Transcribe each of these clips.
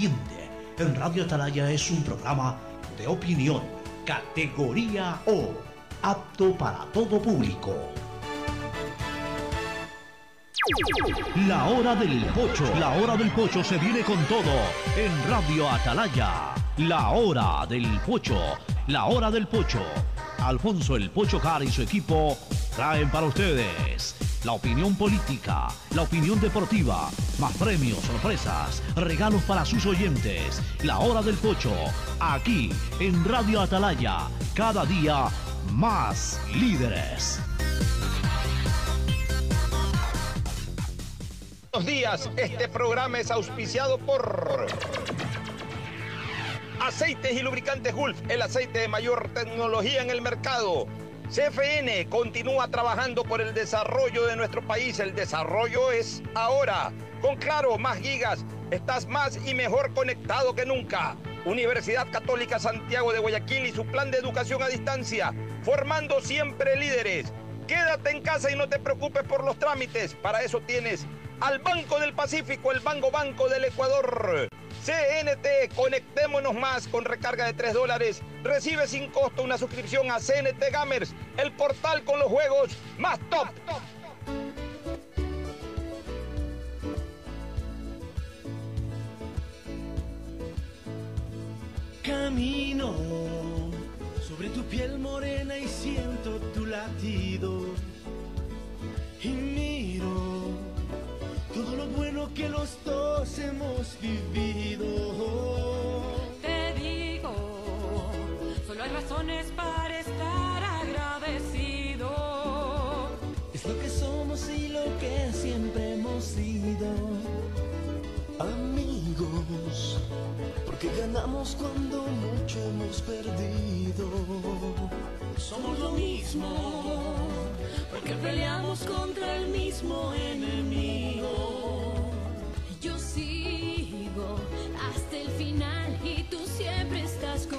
en Radio Atalaya es un programa de opinión, categoría O, apto para todo público. La hora del pocho. La hora del pocho se viene con todo en Radio Atalaya. La hora del pocho. La hora del pocho. Alfonso el Pocho Car y su equipo traen para ustedes la opinión política, la opinión deportiva, más premios, sorpresas, regalos para sus oyentes. La hora del pocho, aquí en Radio Atalaya, cada día más líderes. Buenos días, este programa es auspiciado por Aceites y Lubricantes Gulf, el aceite de mayor tecnología en el mercado. CFN continúa trabajando por el desarrollo de nuestro país. El desarrollo es ahora. Con Claro, más gigas, estás más y mejor conectado que nunca. Universidad Católica Santiago de Guayaquil y su plan de educación a distancia, formando siempre líderes. Quédate en casa y no te preocupes por los trámites. Para eso tienes al Banco del Pacífico, el Banco Banco del Ecuador. CNT, conectémonos más con recarga de 3 dólares. Recibe sin costo una suscripción a CNT Gamers, el portal con los juegos más top. Camino sobre tu piel morena y siento tu latido. Y miro bueno que los dos hemos vivido. Te digo, solo hay razones para estar agradecido. Es lo que somos y lo que siempre hemos sido. Amigos, porque ganamos cuando mucho hemos perdido. Somos lo mismo, porque peleamos contra el mismo enemigo.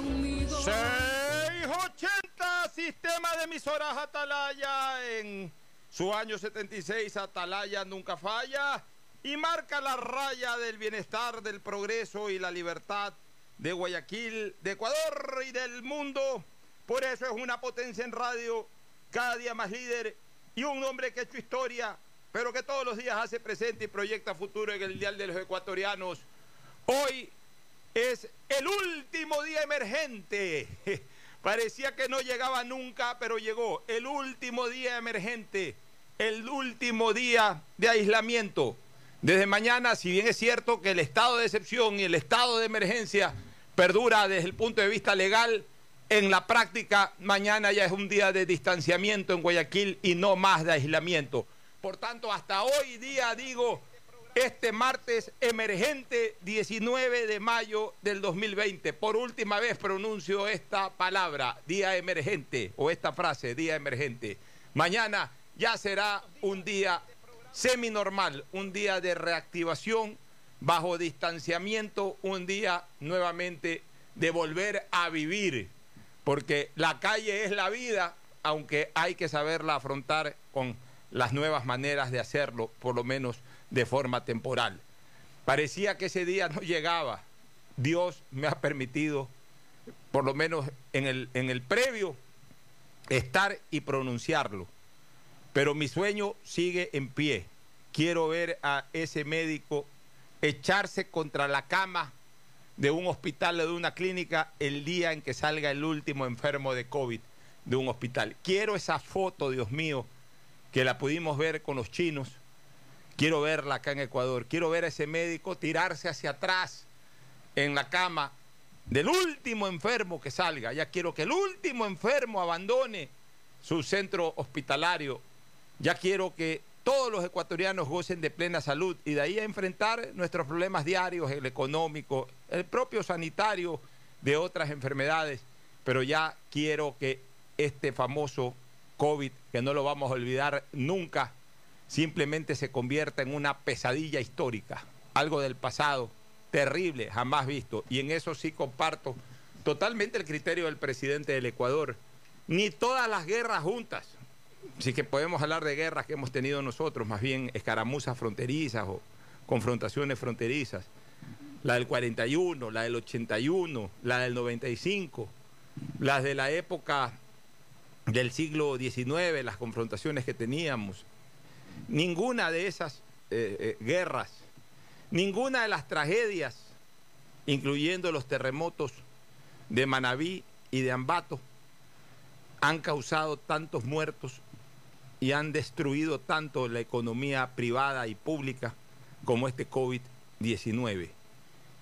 Estás conmigo. 680 Sistema de emisoras Atalaya en su año 76 Atalaya nunca falla y marca la raya del bienestar, del progreso y la libertad de Guayaquil, de Ecuador y del mundo. Por eso es una potencia en radio, cada día más líder y un hombre que ha hecho historia, pero que todos los días hace presente y proyecta futuro en el Dial de los Ecuatorianos. Hoy es el último día emergente. Parecía que no llegaba nunca, pero llegó. El último día emergente, el último día de aislamiento. Desde mañana, si bien es cierto que el estado de excepción y el estado de emergencia perdura desde el punto de vista legal, en la práctica mañana ya es un día de distanciamiento en Guayaquil y no más de aislamiento. Por tanto, hasta hoy día digo, este martes emergente 19 de mayo del 2020, por última vez pronuncio esta palabra, día emergente, o esta frase, día emergente. Mañana ya será un día seminormal, un día de reactivación bajo distanciamiento, un día nuevamente de volver a vivir, porque la calle es la vida, aunque hay que saberla afrontar con las nuevas maneras de hacerlo, por lo menos de forma temporal. Parecía que ese día no llegaba. Dios me ha permitido, por lo menos en el, en el previo, estar y pronunciarlo. Pero mi sueño sigue en pie. Quiero ver a ese médico echarse contra la cama de un hospital o de una clínica el día en que salga el último enfermo de COVID de un hospital. Quiero esa foto, Dios mío, que la pudimos ver con los chinos. Quiero verla acá en Ecuador. Quiero ver a ese médico tirarse hacia atrás en la cama del último enfermo que salga. Ya quiero que el último enfermo abandone su centro hospitalario. Ya quiero que todos los ecuatorianos gocen de plena salud y de ahí a enfrentar nuestros problemas diarios, el económico, el propio sanitario de otras enfermedades. Pero ya quiero que este famoso COVID, que no lo vamos a olvidar nunca, simplemente se convierta en una pesadilla histórica, algo del pasado, terrible, jamás visto. Y en eso sí comparto totalmente el criterio del presidente del Ecuador. Ni todas las guerras juntas, sí que podemos hablar de guerras que hemos tenido nosotros, más bien escaramuzas fronterizas o confrontaciones fronterizas. la del 41, la del 81, la del 95, las de la época del siglo XIX, las confrontaciones que teníamos. Ninguna de esas eh, eh, guerras, ninguna de las tragedias, incluyendo los terremotos de Manabí y de Ambato, han causado tantos muertos y han destruido tanto la economía privada y pública como este COVID-19.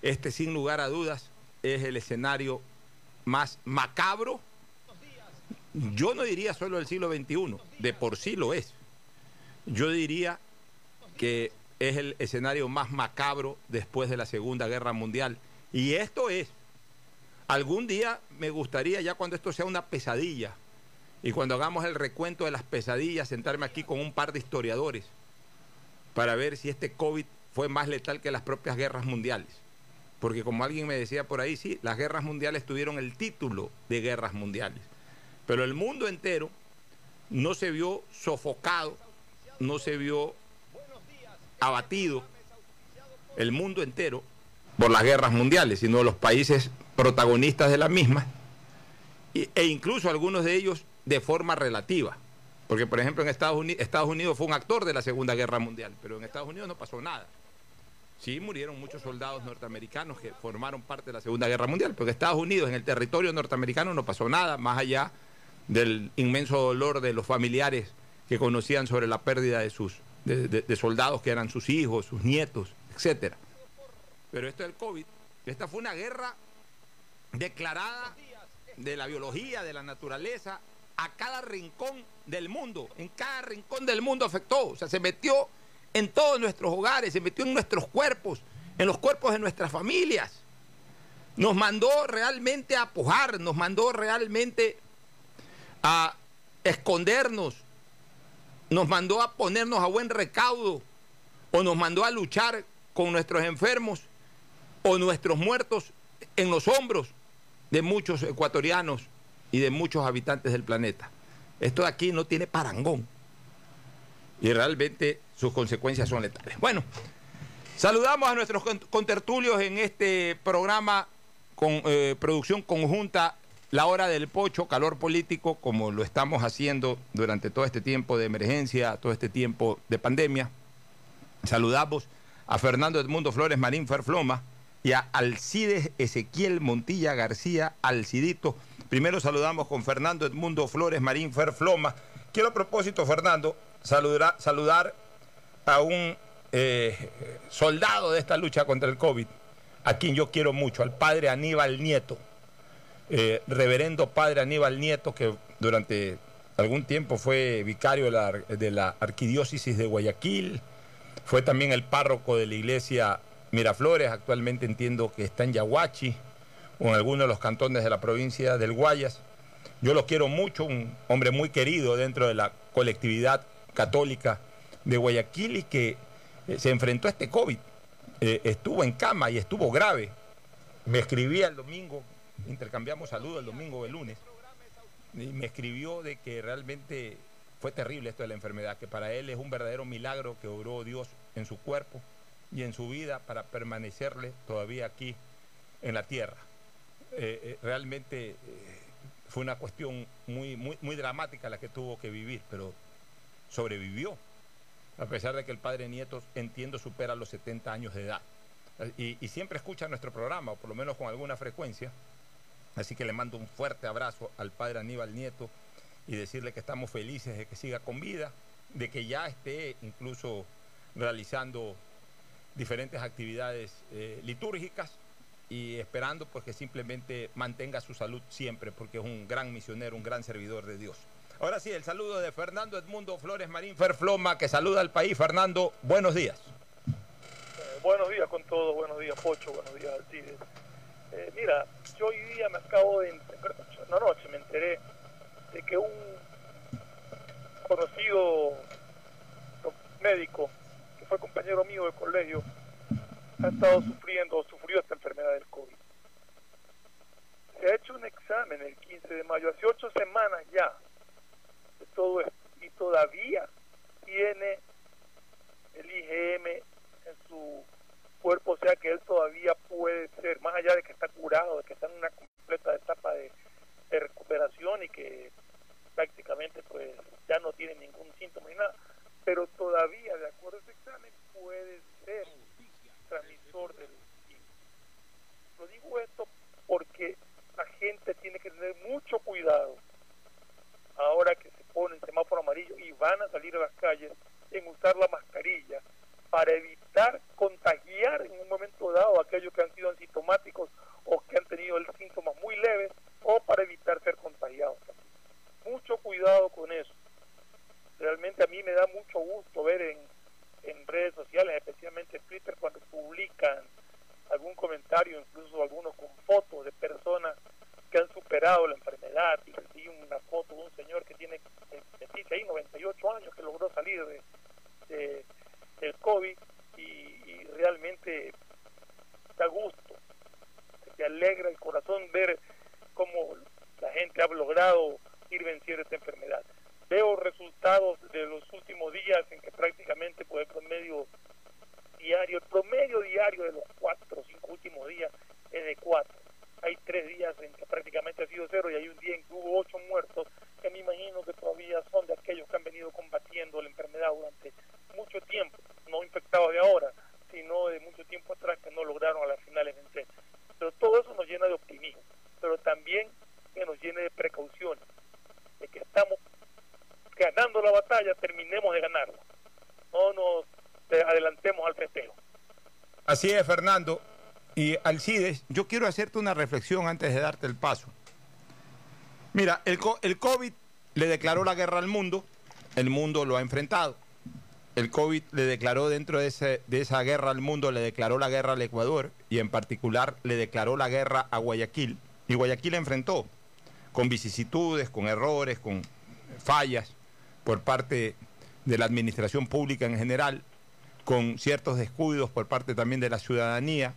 Este, sin lugar a dudas, es el escenario más macabro. Yo no diría solo del siglo XXI, de por sí lo es. Yo diría que es el escenario más macabro después de la Segunda Guerra Mundial. Y esto es, algún día me gustaría, ya cuando esto sea una pesadilla, y cuando hagamos el recuento de las pesadillas, sentarme aquí con un par de historiadores para ver si este COVID fue más letal que las propias guerras mundiales. Porque como alguien me decía por ahí, sí, las guerras mundiales tuvieron el título de guerras mundiales. Pero el mundo entero no se vio sofocado, no se vio abatido, el mundo entero, por las guerras mundiales, sino los países protagonistas de las mismas, e incluso algunos de ellos de forma relativa. Porque, por ejemplo, en Estados Unidos, Estados Unidos fue un actor de la Segunda Guerra Mundial, pero en Estados Unidos no pasó nada. Sí, murieron muchos soldados norteamericanos que formaron parte de la Segunda Guerra Mundial, pero Estados Unidos, en el territorio norteamericano, no pasó nada, más allá del inmenso dolor de los familiares que conocían sobre la pérdida de sus de, soldados que eran sus hijos, sus nietos, etcétera. Pero esto del COVID, esta fue una guerra declarada de la biología, de la naturaleza, a cada rincón del mundo, en cada rincón del mundo afectó, o sea, se metió en todos nuestros hogares, se metió en nuestros cuerpos, en los cuerpos de nuestras familias. Nos mandó realmente a pujar, nos mandó realmente a escondernos, nos mandó a ponernos a buen recaudo, o nos mandó a luchar con nuestros enfermos o nuestros muertos en los hombros de muchos ecuatorianos y de muchos habitantes del planeta. Esto de aquí no tiene parangón. Y realmente sus consecuencias son letales. Bueno, saludamos a nuestros contertulios en este programa con eh, producción conjunta La Hora del Pocho, calor político, como lo estamos haciendo durante todo este tiempo de emergencia, todo este tiempo de pandemia. Saludamos a Fernando Edmundo Flores Marín Ferfloma y a Alcides Ezequiel Montilla García Alcidito Primero saludamos con Fernando Edmundo Flores Marín Ferfloma. Quiero a propósito, Fernando, saludar, saludar a un eh, soldado de esta lucha contra el COVID, a quien yo quiero mucho, al padre Aníbal Nieto, eh, reverendo padre Aníbal Nieto, que durante algún tiempo fue vicario de la, arquidiócesis de Guayaquil, fue también el párroco de la iglesia Miraflores, actualmente entiendo que está en Yaguachi o en alguno de los cantones de la provincia del Guayas. Yo lo quiero mucho, un hombre muy querido dentro de la colectividad católica de Guayaquil y que eh, se enfrentó a este COVID. Eh, estuvo en cama y estuvo grave. Me escribía el domingo, intercambiamos saludos el domingo o el lunes, y me escribió de que realmente fue terrible esto de la enfermedad, que para él es un verdadero milagro que obró Dios en su cuerpo y en su vida para permanecerle todavía aquí en la tierra. Eh, eh, realmente eh, fue una cuestión muy, muy, muy dramática la que tuvo que vivir, pero sobrevivió, a pesar de que el padre Nieto, entiendo, supera los 70 años de edad. Y, y, siempre escucha nuestro programa, o por lo menos con alguna frecuencia. Así que le mando un fuerte abrazo al padre Aníbal Nieto y decirle que estamos felices de que siga con vida, de que ya esté incluso realizando diferentes actividades litúrgicas y esperando pues que simplemente mantenga su salud siempre, porque es un gran misionero, un gran servidor de Dios. Ahora sí, el saludo de Fernando Edmundo Flores Marín Ferfloma, que saluda al país. Fernando, buenos días. Eh, buenos días con todos, buenos días Pocho, buenos días Alcides. Eh, mira, yo hoy día me acabo de, no noche me enteré de que un conocido médico, que fue compañero mío de colegio, ha estado sufriendo, sufrió esta enfermedad del COVID. Se ha hecho un examen el 15 de mayo, hace ocho semanas ya, de todo esto, y todavía tiene el IgM en su cuerpo, o sea que él todavía puede ser, más allá de que está curado, de que está en una completa etapa de, recuperación y que prácticamente pues ya no tiene ningún síntoma ni nada, pero todavía de acuerdo a ese examen puede ser transmisor del. Lo digo esto porque la gente tiene que tener mucho cuidado ahora que se pone el semáforo amarillo y van a salir a las calles en usar la mascarilla para evitar contagiar en un momento dado a aquellos que han sido asintomáticos o que han tenido el síntoma muy leves o para evitar ser contagiados. Mucho cuidado con eso. Realmente a mí me da mucho gusto ver en, en redes sociales, especialmente en Twitter, cuando publican algún comentario, incluso algunos con fotos de personas que han superado la enfermedad y una foto de un señor que tiene 96, 98 años que logró salir de, de del COVID y, y, realmente da gusto, te alegra el corazón ver cómo la gente ha logrado ir venciendo esta enfermedad. Veo resultados de los últimos días en que prácticamente por el promedio diario, el promedio diario de los cuatro o cinco últimos días es de cuatro. Hay tres días en que prácticamente ha sido cero y hay un día en que hubo ocho muertos, que me imagino que todavía son de aquellos que han venido combatiendo la enfermedad durante mucho tiempo, no infectados de ahora, sino de mucho tiempo atrás que no lograron a las finales vencer. Pero todo eso nos llena de optimismo, pero también que nos llene de precauciones, de que estamos ganando la batalla, terminemos de ganarla. No nos adelantemos al festejo. Así es, Fernando. Y Alcides, yo quiero hacerte una reflexión antes de darte el paso. Mira, el, el COVID le declaró la guerra al mundo, el mundo lo ha enfrentado. El COVID le declaró dentro de, ese, de esa guerra al mundo, le declaró la guerra al Ecuador y en particular le declaró la guerra a Guayaquil. Y Guayaquil enfrentó con vicisitudes, con errores, con fallas por parte de la administración pública en general, con ciertos descuidos por parte también de la ciudadanía,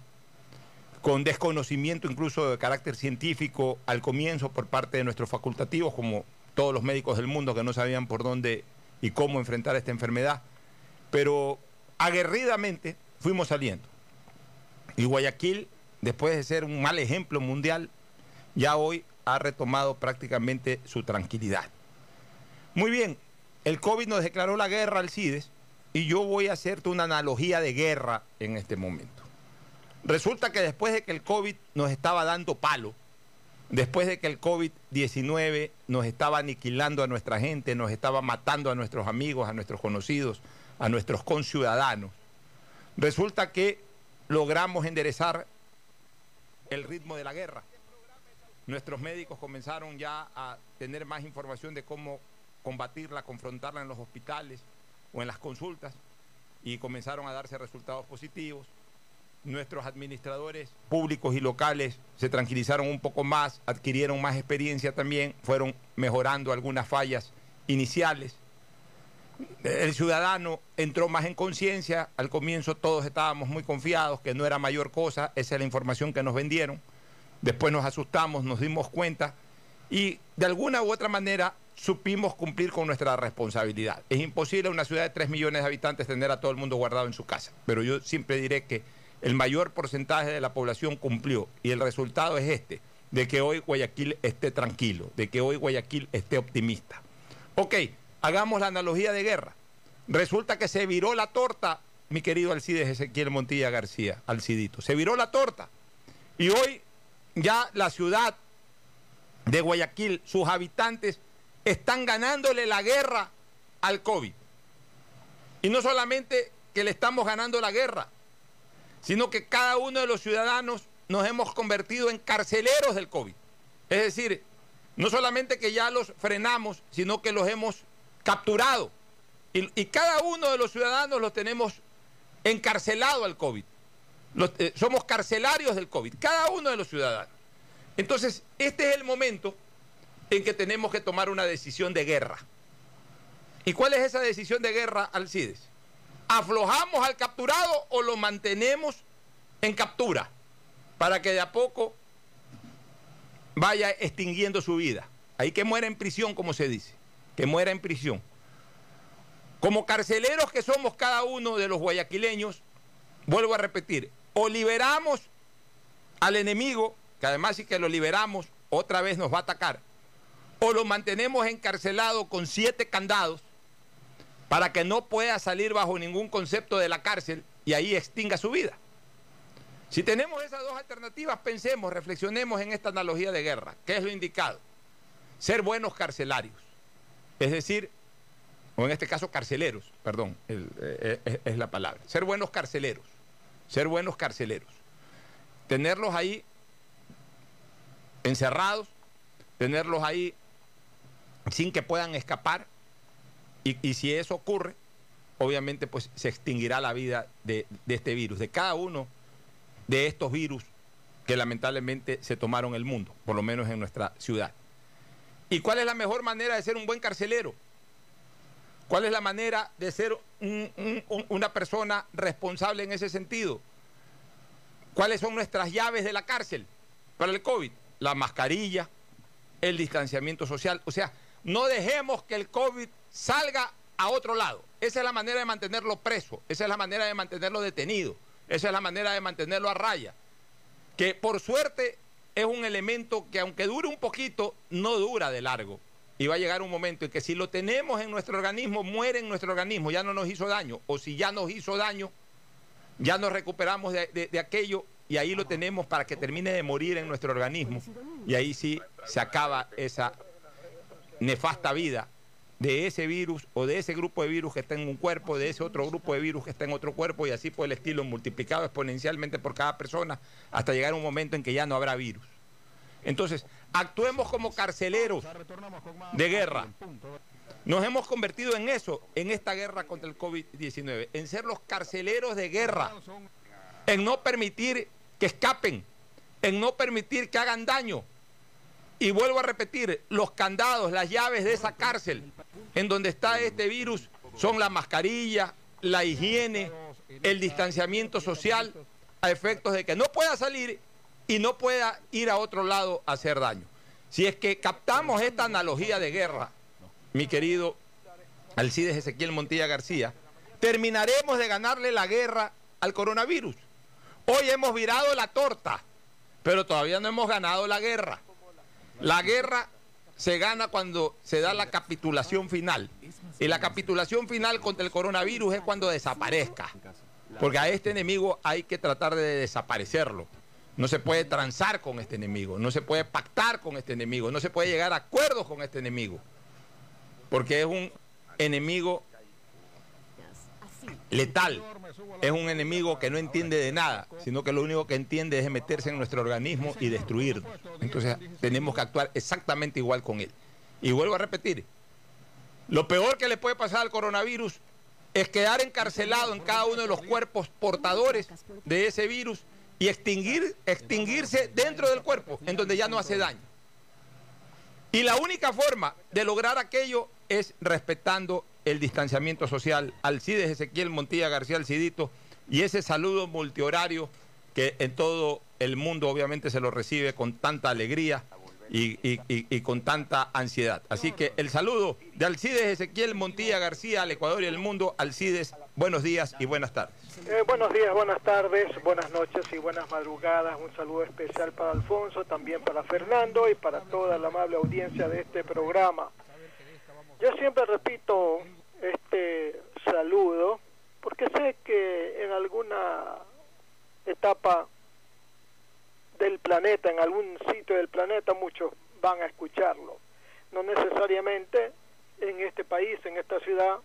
con desconocimiento incluso de carácter científico al comienzo por parte de nuestros facultativos, como todos los médicos del mundo que no sabían por dónde y cómo enfrentar esta enfermedad. Pero aguerridamente fuimos saliendo. Y Guayaquil, después de ser un mal ejemplo mundial, ya hoy ha retomado prácticamente su tranquilidad. Muy bien, el COVID nos declaró la guerra al CIDES y yo voy a hacerte una analogía de guerra en este momento. Resulta que después de que el COVID nos estaba dando palo, después de que el COVID-19 nos estaba aniquilando a nuestra gente, nos estaba matando a nuestros amigos, a nuestros conocidos, a nuestros conciudadanos, resulta que logramos enderezar el ritmo de la guerra. Nuestros médicos comenzaron ya a tener más información de cómo combatirla, confrontarla en los hospitales o en las consultas y comenzaron a darse resultados positivos. Nuestros administradores públicos y locales se tranquilizaron un poco más, adquirieron más experiencia también, fueron mejorando algunas fallas iniciales. El ciudadano entró más en conciencia, al comienzo todos estábamos muy confiados que no era mayor cosa, esa es la información que nos vendieron. Después nos asustamos, nos dimos cuenta y de alguna u otra manera supimos cumplir con nuestra responsabilidad. Es imposible una ciudad de 3 millones de habitantes tener a todo el mundo guardado en su casa, pero yo siempre diré que el mayor porcentaje de la población cumplió y el resultado es este, de que hoy Guayaquil esté tranquilo, de que hoy Guayaquil esté optimista. Ok, hagamos la analogía de guerra. Resulta que se viró la torta, mi querido Alcides Ezequiel Montilla García, Alcidito, se viró la torta. Y hoy ya la ciudad de Guayaquil, sus habitantes, están ganándole la guerra al COVID. Y no solamente que le estamos ganando la guerra, sino que cada uno de los ciudadanos nos hemos convertido en carceleros del COVID. Es decir, no solamente que ya los frenamos, sino que los hemos capturado. Y, cada uno de los ciudadanos los tenemos encarcelado al COVID. Eh, somos carcelarios del COVID, cada uno de los ciudadanos. Entonces, este es el momento en que tenemos que tomar una decisión de guerra. ¿Y cuál es esa decisión de guerra, Alcides? ¿Aflojamos al capturado o lo mantenemos en captura para que de a poco vaya extinguiendo su vida? Ahí que muera en prisión, como se dice, que muera en prisión. Como carceleros que somos cada uno de los guayaquileños, vuelvo a repetir, o liberamos al enemigo, que además si que lo liberamos, otra vez nos va a atacar, o lo mantenemos encarcelado con siete candados para que no pueda salir bajo ningún concepto de la cárcel y ahí extinga su vida. Si tenemos esas dos alternativas, pensemos, reflexionemos en esta analogía de guerra. ¿Qué es lo indicado? Ser buenos carcelarios. Es decir, o en este caso carceleros, perdón, eh, eh, es la palabra. Ser buenos carceleros. Ser buenos carceleros. Tenerlos ahí encerrados, tenerlos ahí sin que puedan escapar. Y, y si eso ocurre, obviamente pues se extinguirá la vida de, de este virus, de cada uno de estos virus que lamentablemente se tomaron el mundo, por lo menos en nuestra ciudad. ¿Y cuál es la mejor manera de ser un buen carcelero? ¿Cuál es la manera de ser un, un, una persona responsable en ese sentido? ¿Cuáles son nuestras llaves de la cárcel para el COVID? La mascarilla, el distanciamiento social. O sea, no dejemos que el COVID salga a otro lado. Esa es la manera de mantenerlo preso, esa es la manera de mantenerlo detenido. Esa es la manera de mantenerlo a raya. Que por suerte es un elemento que aunque dure un poquito, no dura de largo. Y va a llegar un momento en que si lo tenemos en nuestro organismo, muere en nuestro organismo, ya no nos hizo daño. O si ya nos hizo daño, ya nos recuperamos de, de, aquello y ahí lo tenemos para que termine de morir en nuestro organismo. Y ahí sí se acaba esa nefasta vida de ese virus o de ese grupo de virus que está en un cuerpo, de ese otro grupo de virus que está en otro cuerpo y así por el estilo multiplicado exponencialmente por cada persona hasta llegar a un momento en que ya no habrá virus. Entonces, actuemos como carceleros de guerra. Nos hemos convertido en eso, en esta guerra contra el COVID-19, en ser los carceleros de guerra, en no permitir que escapen, en no permitir que hagan daño. Y vuelvo a repetir, los candados, las llaves de esa cárcel en donde está este virus son la mascarilla, la higiene, el distanciamiento social, a efectos de que no pueda salir y no pueda ir a otro lado a hacer daño. Si es que captamos esta analogía de guerra, mi querido Alcides Ezequiel Montilla García, terminaremos de ganarle la guerra al coronavirus. Hoy hemos virado la torta, pero todavía no hemos ganado la guerra. La guerra se gana cuando se da la capitulación final. Y la capitulación final contra el coronavirus es cuando desaparezca. Porque a este enemigo hay que tratar de desaparecerlo. No se puede transar con este enemigo, no se puede pactar con este enemigo, no se puede llegar a acuerdos con este enemigo. Porque es un enemigo letal. Es un enemigo que no entiende de nada, sino que lo único que entiende es meterse en nuestro organismo y destruirnos. Entonces tenemos que actuar exactamente igual con él. Y vuelvo a repetir, lo peor que le puede pasar al coronavirus es quedar encarcelado en cada uno de los cuerpos portadores de ese virus y extinguir, extinguirse dentro del cuerpo, en donde ya no hace daño. Y la única forma de lograr aquello es respetando el distanciamiento social. Alcides Ezequiel Montilla García Alcidito y ese saludo multihorario que en todo el mundo obviamente se lo recibe con tanta alegría y, con tanta ansiedad. Así que el saludo de Alcides Ezequiel Montilla García al Ecuador y al mundo. Alcides, buenos días y buenas tardes. Eh, buenos días, buenas tardes, buenas noches y buenas madrugadas. Un saludo especial para Alfonso, también para Fernando y para toda la amable audiencia de este programa. Yo siempre repito este saludo porque sé que en alguna etapa del planeta, en algún sitio del planeta, muchos van a escucharlo. No necesariamente en este país, en esta ciudad,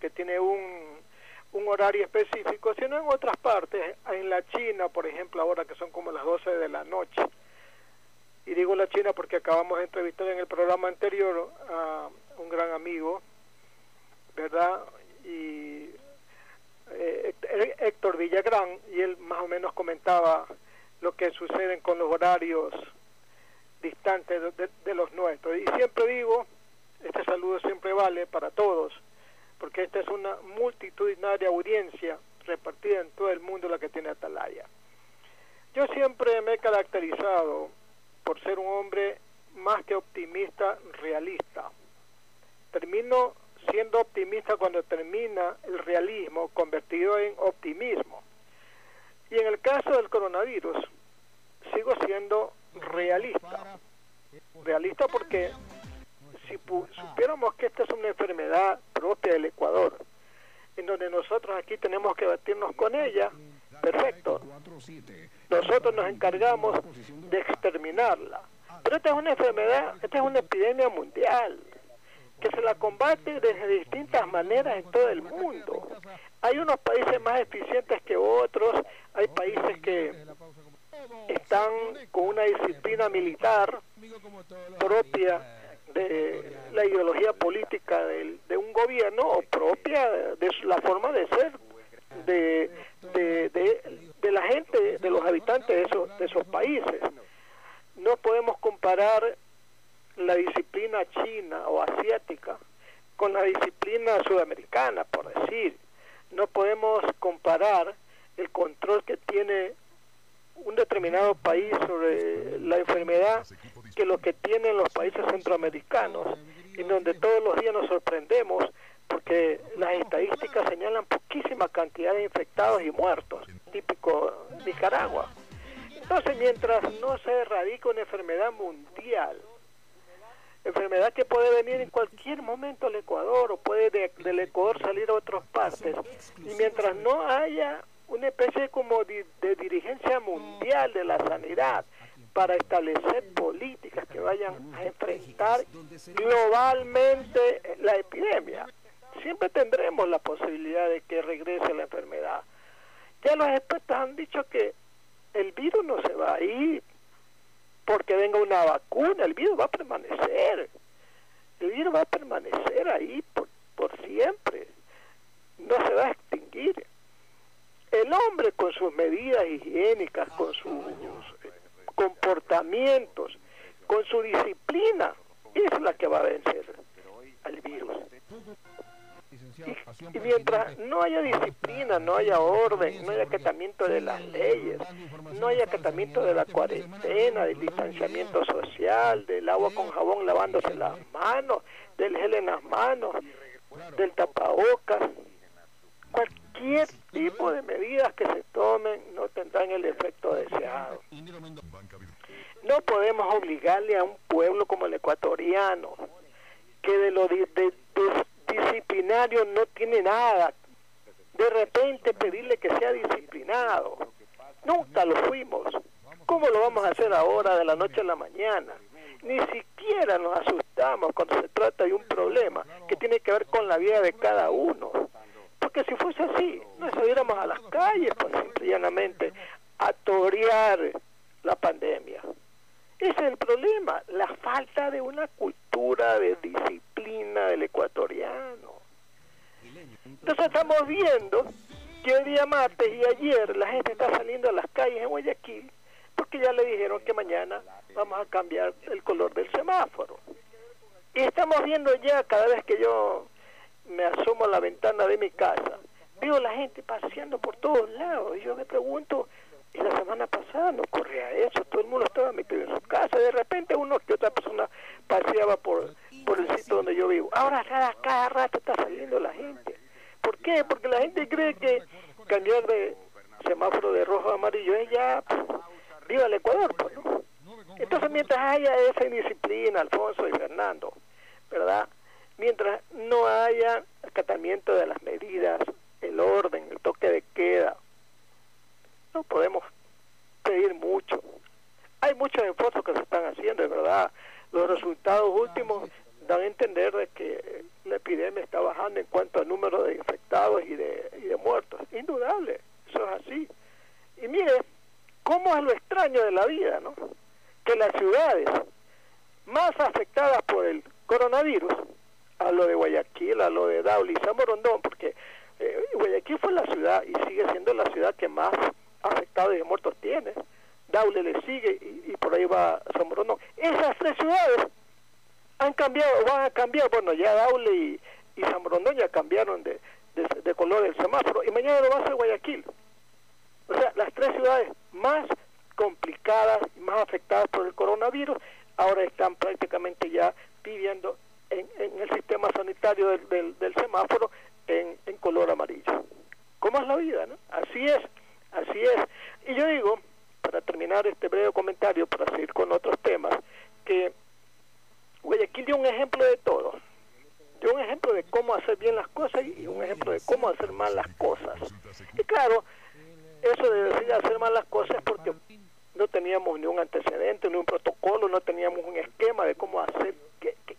que tiene un, un horario específico, sino en otras partes, en la China, por ejemplo, ahora que son como las 12 de la noche. Y digo la China porque acabamos de entrevistar en el programa anterior a un gran amigo, ¿verdad? Y eh, Héctor Villagrán, y él más o menos comentaba lo que sucede con los horarios distantes de, de, de, los nuestros. Y siempre digo, este saludo siempre vale para todos, porque esta es una multitudinaria audiencia repartida en todo el mundo la que tiene Atalaya. Yo siempre me he caracterizado por ser un hombre más que optimista, realista. Termino siendo optimista cuando termina el realismo convertido en optimismo. Y en el caso del coronavirus, sigo siendo realista. Realista porque si supiéramos que esta es una enfermedad propia del Ecuador, en donde nosotros aquí tenemos que batirnos con ella, perfecto. Nosotros nos encargamos de exterminarla. Pero esta es una enfermedad, esta es una epidemia mundial que se la combate de distintas maneras en todo el mundo. Hay unos países más eficientes que otros, hay países que están con una disciplina militar propia de la ideología política de, de un gobierno o propia de la forma de ser de, de, de, la gente, de los habitantes de esos, de esos países. No podemos comparar la disciplina china o asiática con la disciplina sudamericana, por decir. No podemos comparar el control que tiene un determinado país sobre la enfermedad que lo que tienen los países centroamericanos, en donde todos los días nos sorprendemos porque las estadísticas señalan poquísima cantidad de infectados y muertos, típico Nicaragua. Entonces, mientras no se erradica una enfermedad mundial, enfermedad que puede venir en cualquier momento al Ecuador o puede del Ecuador salir a otras partes, y mientras no haya una especie como de, dirigencia mundial de la sanidad para establecer políticas que vayan a enfrentar globalmente la epidemia. Siempre tendremos la posibilidad de que regrese la enfermedad. Ya los expertos han dicho que el virus no se va a ir porque venga una vacuna, el virus va a permanecer. El virus va a permanecer ahí por, por siempre. No se va a extinguir el hombre con sus medidas higiénicas, con sus comportamientos, con su disciplina, es la que va a vencer al virus. Y, mientras no haya disciplina, no haya orden, no haya acatamiento de las leyes, no haya acatamiento de la cuarentena, del distanciamiento social, del agua con jabón lavándose las manos, del gel en las manos, del tapabocas, cualquier tipo de medidas que se tomen no tendrán el efecto deseado. No podemos obligarle a un pueblo como el ecuatoriano, que de lo disciplinario no tiene nada, de repente pedirle que sea disciplinado. Nunca lo fuimos. ¿Cómo lo vamos a hacer ahora de la noche a la mañana? Ni siquiera nos asustamos cuando se trata de un problema que tiene que ver con la vida de cada uno porque si fuese así, no saliéramos a las calles, pues simplemente a torear la pandemia. Ese es el problema, la falta de una cultura de disciplina del ecuatoriano. Entonces estamos viendo que el día martes y ayer la gente está saliendo a las calles en Guayaquil porque ya le dijeron que mañana vamos a cambiar el color del semáforo. Y estamos viendo ya cada vez que yo me asomo a la ventana de mi casa, veo la gente paseando por todos lados y yo me pregunto, y la semana pasada no ocurría eso, todo el mundo estaba metido en su casa, de repente uno que otra persona paseaba por, por el sitio donde yo vivo. Ahora cada, cada rato está saliendo la gente. ¿Por qué? Porque la gente cree que cambiar de semáforo de rojo a amarillo es ya, viva el Ecuador, pues, ¿no? Entonces mientras haya esa indisciplina, Alfonso y Fernando, ¿verdad? mientras no haya acatamiento de las medidas, el orden, el toque de queda, no podemos pedir mucho. Hay muchos esfuerzos que se están haciendo, es verdad. Los resultados últimos dan a entender de que la epidemia está bajando en cuanto al número de infectados y de, y de muertos. Indudable, eso es así. Y mire, cómo es lo extraño de la vida, ¿no? Que las ciudades más afectadas por el coronavirus a lo de Guayaquil, a lo de Dauli y San Borondón, porque eh, Guayaquil fue la ciudad y sigue siendo la ciudad que más afectados y muertos tiene. Daule le sigue y, por ahí va San Borondón. Esas tres ciudades han cambiado, van a cambiar, bueno, ya Daule y, San Borondón ya cambiaron de, de, color del semáforo y mañana lo va a hacer Guayaquil. O sea, las tres ciudades más complicadas y más afectadas por el coronavirus ahora están prácticamente ya pidiendo en, el sistema sanitario del, del, semáforo en, en, color amarillo. ¿Cómo es la vida? No? Así es, Así es. Y yo digo, para terminar este breve comentario, para seguir con otros temas, que Guayaquil dio un ejemplo de todo. Dio un ejemplo de cómo hacer bien las cosas y un ejemplo de cómo hacer mal las cosas. Y claro, eso de decir hacer mal las cosas porque no teníamos ni un antecedente, ni un protocolo, no teníamos un esquema de cómo hacer, qué, qué,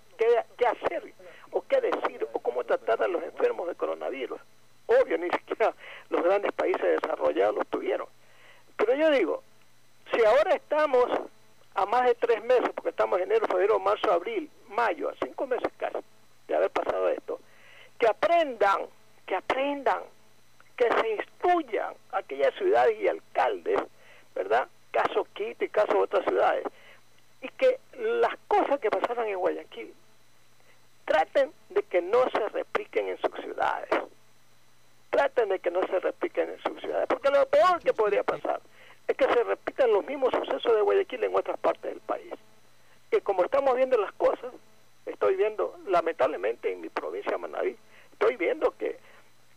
qué hacer, o qué decir, o cómo tratar a los enfermos de coronavirus. Obvio, ni siquiera los grandes países desarrollados lo tuvieron. Pero yo digo, si ahora estamos a más de tres meses, porque estamos en enero, febrero, marzo, abril, mayo, a cinco meses casi de haber pasado esto, que aprendan, que aprendan, que se instruyan aquellas ciudades y alcaldes, ¿verdad? Caso Quito y caso otras ciudades, y que las cosas que pasaron en Guayaquil traten de que no se repliquen en sus ciudades. Traten de que no se repliquen en sus ciudades, porque lo peor que podría pasar es que se repitan los mismos sucesos de Guayaquil en otras partes del país. Y como estamos viendo las cosas, estoy viendo, lamentablemente en mi provincia Manaví, estoy viendo que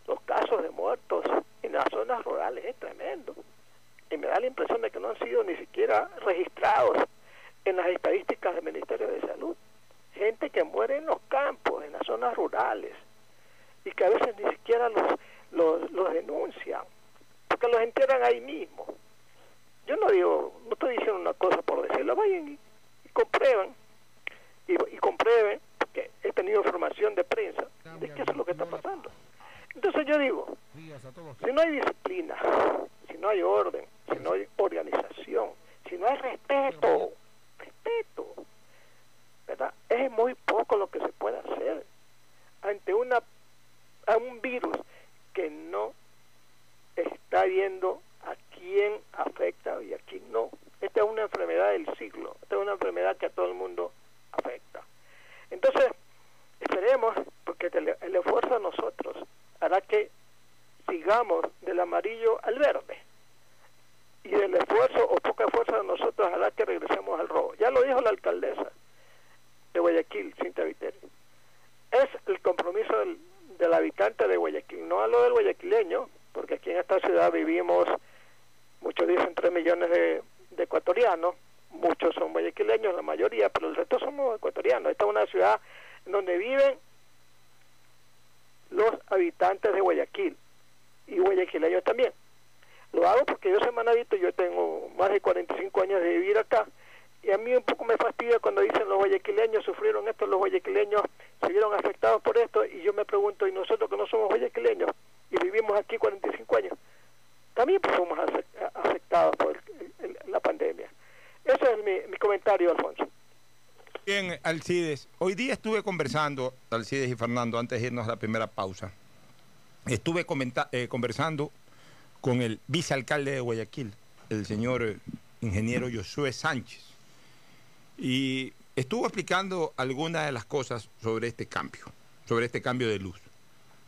los casos de muertos en las zonas rurales es tremendo. Y me da la impresión de que no han sido ni siquiera registrados en las estadísticas del Ministerio de Salud. Gente que muere en los campos, en las zonas rurales, y que a veces ni siquiera los, los, los denuncian, porque los entierran ahí mismo yo no digo, no estoy diciendo una cosa por decirlo, vayan y, comprueben, y, comprueben, porque he tenido información de prensa de que eso es lo que está pasando. Entonces yo digo, si no hay disciplina, si no hay orden, si no hay organización, si no hay respeto, respeto, ¿verdad? Es muy poco lo que se puede hacer ante una a un virus que no está viendo a quién afecta y a quién no. Esta es una enfermedad del siglo, esta es una enfermedad que a todo el mundo afecta. Entonces, esperemos, porque el, esfuerzo de nosotros hará que sigamos del amarillo al verde. Y el esfuerzo o poca esfuerzo de nosotros hará que regresemos al rojo. Ya lo dijo la alcaldesa de Guayaquil, Cinta Viteri. Es el compromiso del, del habitante de Guayaquil, no a lo del guayaquileño, porque aquí en esta ciudad vivimos muchos dicen 3 millones de, ecuatorianos, muchos son guayaquileños, la mayoría, pero el resto somos ecuatorianos. Esta es una ciudad donde viven los habitantes de Guayaquil y guayaquileños también. Lo hago porque yo soy manadito, yo tengo más de 45 años de vivir acá y a mí un poco me fastidia cuando dicen los guayaquileños sufrieron esto, los guayaquileños se vieron afectados por esto y yo me pregunto, ¿y nosotros que no somos guayaquileños y vivimos aquí 45 años? también fuimos afectados por la pandemia. Ese es mi, comentario, Alfonso. Bien, Alcides. Hoy día estuve conversando, Alcides y Fernando, antes de irnos a la primera pausa, estuve eh, conversando con el vicealcalde de Guayaquil, el señor eh, ingeniero Josué Sánchez, y estuvo explicando algunas de las cosas sobre este cambio, sobre este cambio de luz.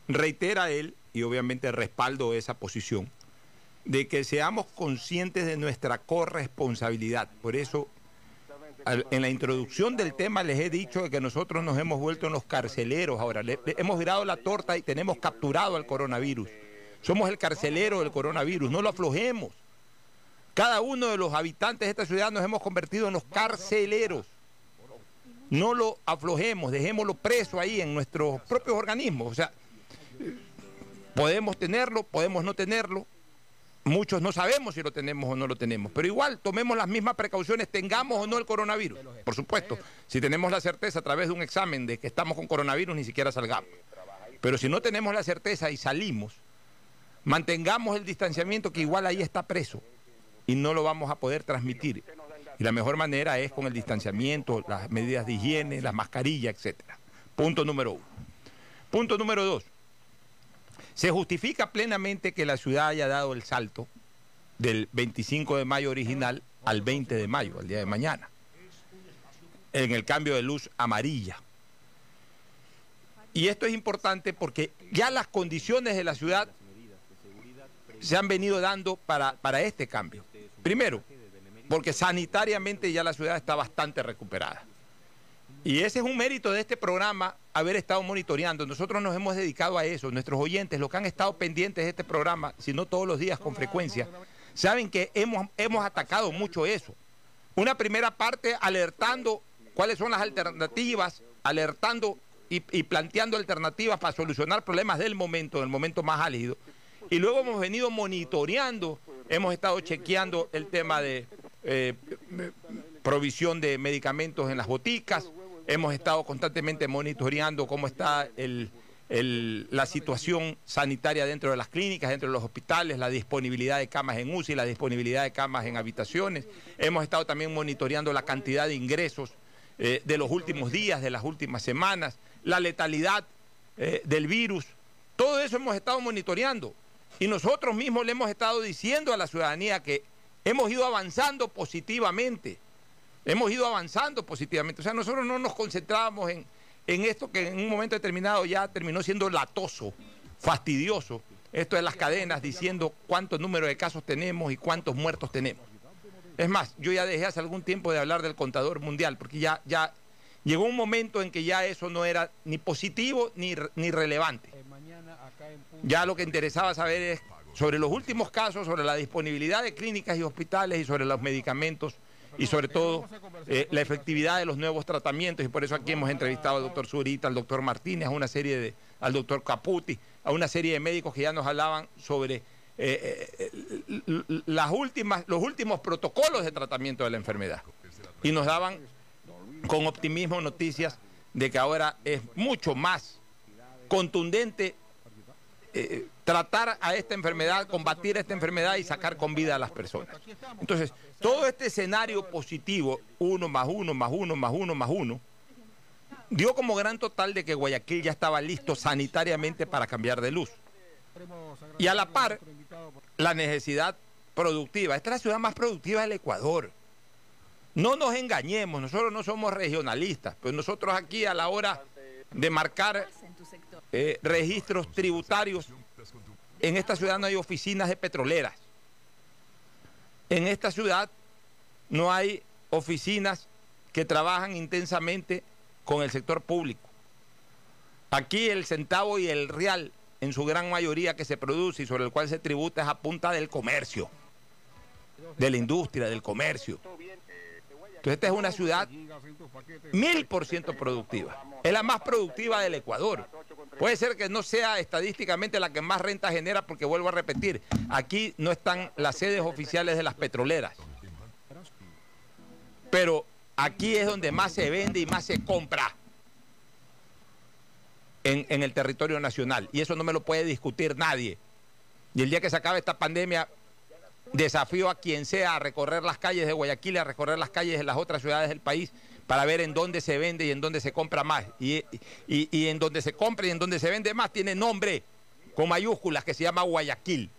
Reitera él, y obviamente respaldo esa posición, de que seamos conscientes de nuestra corresponsabilidad. Por eso, en la introducción del tema les he dicho que nosotros nos hemos vuelto en los carceleros ahora. hemos girado la torta y tenemos capturado al coronavirus. Somos el carcelero del coronavirus, no lo aflojemos. Cada uno de los habitantes de esta ciudad nos hemos convertido en los carceleros. No lo aflojemos, dejémoslo preso ahí en nuestros propios organismos. O sea, podemos tenerlo, podemos no tenerlo, Muchos no sabemos si lo tenemos o no lo tenemos, pero igual tomemos las mismas precauciones, tengamos o no el coronavirus. Por supuesto, si tenemos la certeza a través de un examen de que estamos con coronavirus, ni siquiera salgamos. Pero si no tenemos la certeza y salimos, mantengamos el distanciamiento que igual ahí está preso y no lo vamos a poder transmitir. Y la mejor manera es con el distanciamiento, las medidas de higiene, las mascarillas, etc. Punto número uno. Punto número dos. Se justifica plenamente que la ciudad haya dado el salto del 25 de mayo original al 20 de mayo, al día de mañana, en el cambio de luz amarilla. Y esto es importante porque ya las condiciones de la ciudad se han venido dando para, para este cambio. Primero, porque sanitariamente ya la ciudad está bastante recuperada. Y ese es un mérito de este programa, haber estado monitoreando. Nosotros nos hemos dedicado a eso. Nuestros oyentes, los que han estado pendientes de este programa, si no todos los días con frecuencia, saben que hemos, hemos atacado mucho eso. Una primera parte alertando cuáles son las alternativas, alertando y, planteando alternativas para solucionar problemas del momento, del momento más álgido. Y luego hemos venido monitoreando, hemos estado chequeando el tema de eh, provisión de medicamentos en las boticas, hemos estado constantemente monitoreando cómo está la situación sanitaria dentro de las clínicas, dentro de los hospitales, la disponibilidad de camas en UCI, la disponibilidad de camas en habitaciones. Hemos estado también monitoreando la cantidad de ingresos eh, de los últimos días, de las últimas semanas, la letalidad eh, del virus. Todo eso hemos estado monitoreando. Y nosotros mismos le hemos estado diciendo a la ciudadanía que hemos ido avanzando positivamente. Hemos ido avanzando positivamente. O sea, nosotros no nos concentrábamos en, en esto que en un momento determinado ya terminó siendo latoso, fastidioso. Esto de las cadenas diciendo cuántos números de casos tenemos y cuántos muertos tenemos. Es más, yo ya dejé hace algún tiempo de hablar del contador mundial, porque ya, ya llegó un momento en que ya eso no era ni positivo ni, ni relevante. Ya lo que interesaba saber es sobre los últimos casos, sobre la disponibilidad de clínicas y hospitales y sobre los medicamentos y sobre todo eh, la efectividad de los nuevos tratamientos. Y por eso aquí hemos entrevistado al doctor Zurita, al doctor Martínez, a una serie de, al doctor Caputi, a una serie de médicos que ya nos hablaban sobre eh, eh, las últimas, los últimos protocolos de tratamiento de la enfermedad. Y nos daban con optimismo noticias de que ahora es mucho más contundente eh, tratar a esta enfermedad, combatir esta enfermedad y sacar con vida a las personas. Entonces, todo este escenario positivo, uno más uno, más uno, más uno, más uno, dio como gran total de que Guayaquil ya estaba listo sanitariamente para cambiar de luz. Y a la par, la necesidad productiva. Esta es la ciudad más productiva del Ecuador. No nos engañemos, nosotros no somos regionalistas, pero nosotros aquí a la hora de marcar eh, registros tributarios, en esta ciudad no hay oficinas de petroleras. En esta ciudad no hay oficinas que trabajan intensamente con el sector público. Aquí el centavo y el real, en su gran mayoría que se produce y sobre el cual se tributa, es a punta del comercio, de la industria, del comercio. Entonces esta es una ciudad mil por ciento productiva. Es la más productiva del Ecuador. Puede ser que no sea estadísticamente la que más renta genera, porque vuelvo a repetir, aquí no están las sedes oficiales de las petroleras. Pero aquí es donde más se vende y más se compra en, en el territorio nacional. Y eso no me lo puede discutir nadie. Y el día que se acabe esta pandemia, desafío a quien sea a recorrer las calles de Guayaquil, a recorrer las calles de las otras ciudades del país para ver en dónde se vende y en dónde se compra más. Y, y- en donde se compra y en donde se vende más tiene nombre con mayúsculas que se llama Guayaquil.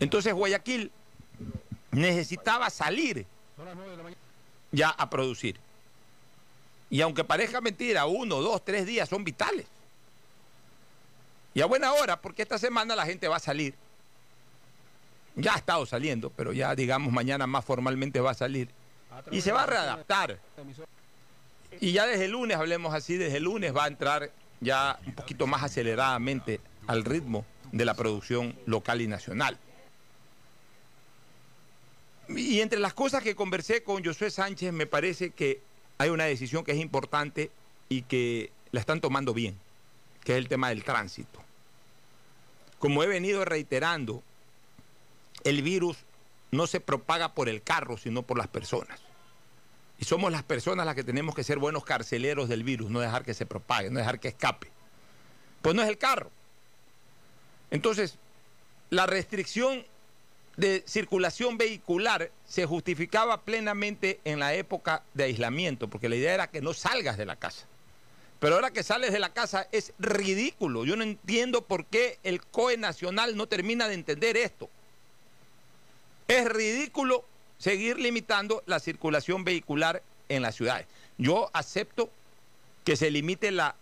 Entonces Guayaquil necesitaba salir ya a producir. Y aunque parezca mentira, uno, dos, tres días son vitales. Y a buena hora, porque esta semana la gente va a salir. Ya ha estado saliendo, pero ya digamos mañana más formalmente va a salir. Y se va a readaptar. Y ya desde el lunes, hablemos así, desde el lunes va a entrar ya un poquito más aceleradamente al ritmo de la producción local y nacional. Y entre las cosas que conversé con Josué Sánchez, me parece que hay una decisión que es importante y que la están tomando bien, que es el tema del tránsito. Como he venido reiterando, el virus no se propaga por el carro, sino por las personas. Y somos las personas las que tenemos que ser buenos carceleros del virus, no dejar que se propague, no dejar que escape. Pues no es el carro. Entonces, la restricción de circulación vehicular se justificaba plenamente en la época de aislamiento, porque la idea era que no salgas de la casa. Pero ahora que sales de la casa es ridículo. Yo no entiendo por qué el COE nacional no termina de entender esto. Es ridículo seguir limitando la circulación vehicular en las ciudades. Yo acepto que se limite la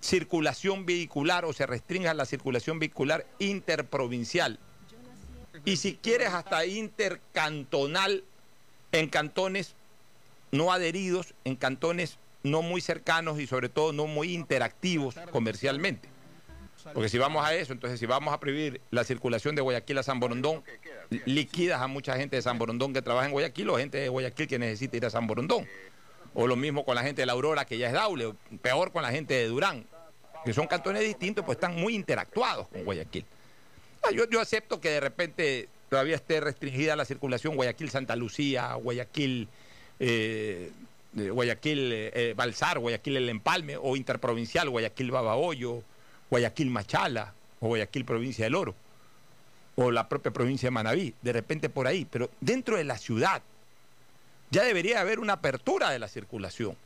circulación vehicular o se restrinja la circulación vehicular interprovincial y si quieres hasta intercantonal en cantones no adheridos en cantones no muy cercanos y sobre todo no muy interactivos comercialmente. Porque si vamos a eso, entonces si vamos a prohibir la circulación de Guayaquil a San Borondón, liquidas a mucha gente de San Borondón que trabaja en Guayaquil o gente de Guayaquil que necesita ir a San Borondón. O lo mismo con la gente de la Aurora, que ya es Daule, o peor con la gente de Durán, que son cantones distintos, pues están muy interactuados con Guayaquil. Ah, Yo, yo acepto que de repente todavía esté restringida la circulación Guayaquil-Santa Lucía, Guayaquil... eh, eh, Guayaquil eh, Balsar, Guayaquil El Empalme, o interprovincial, Guayaquil Babahoyo, Guayaquil Machala, o Guayaquil Provincia del Oro, o la propia provincia de Manabí, de repente por ahí, pero dentro de la ciudad ya debería haber una apertura de la circulación.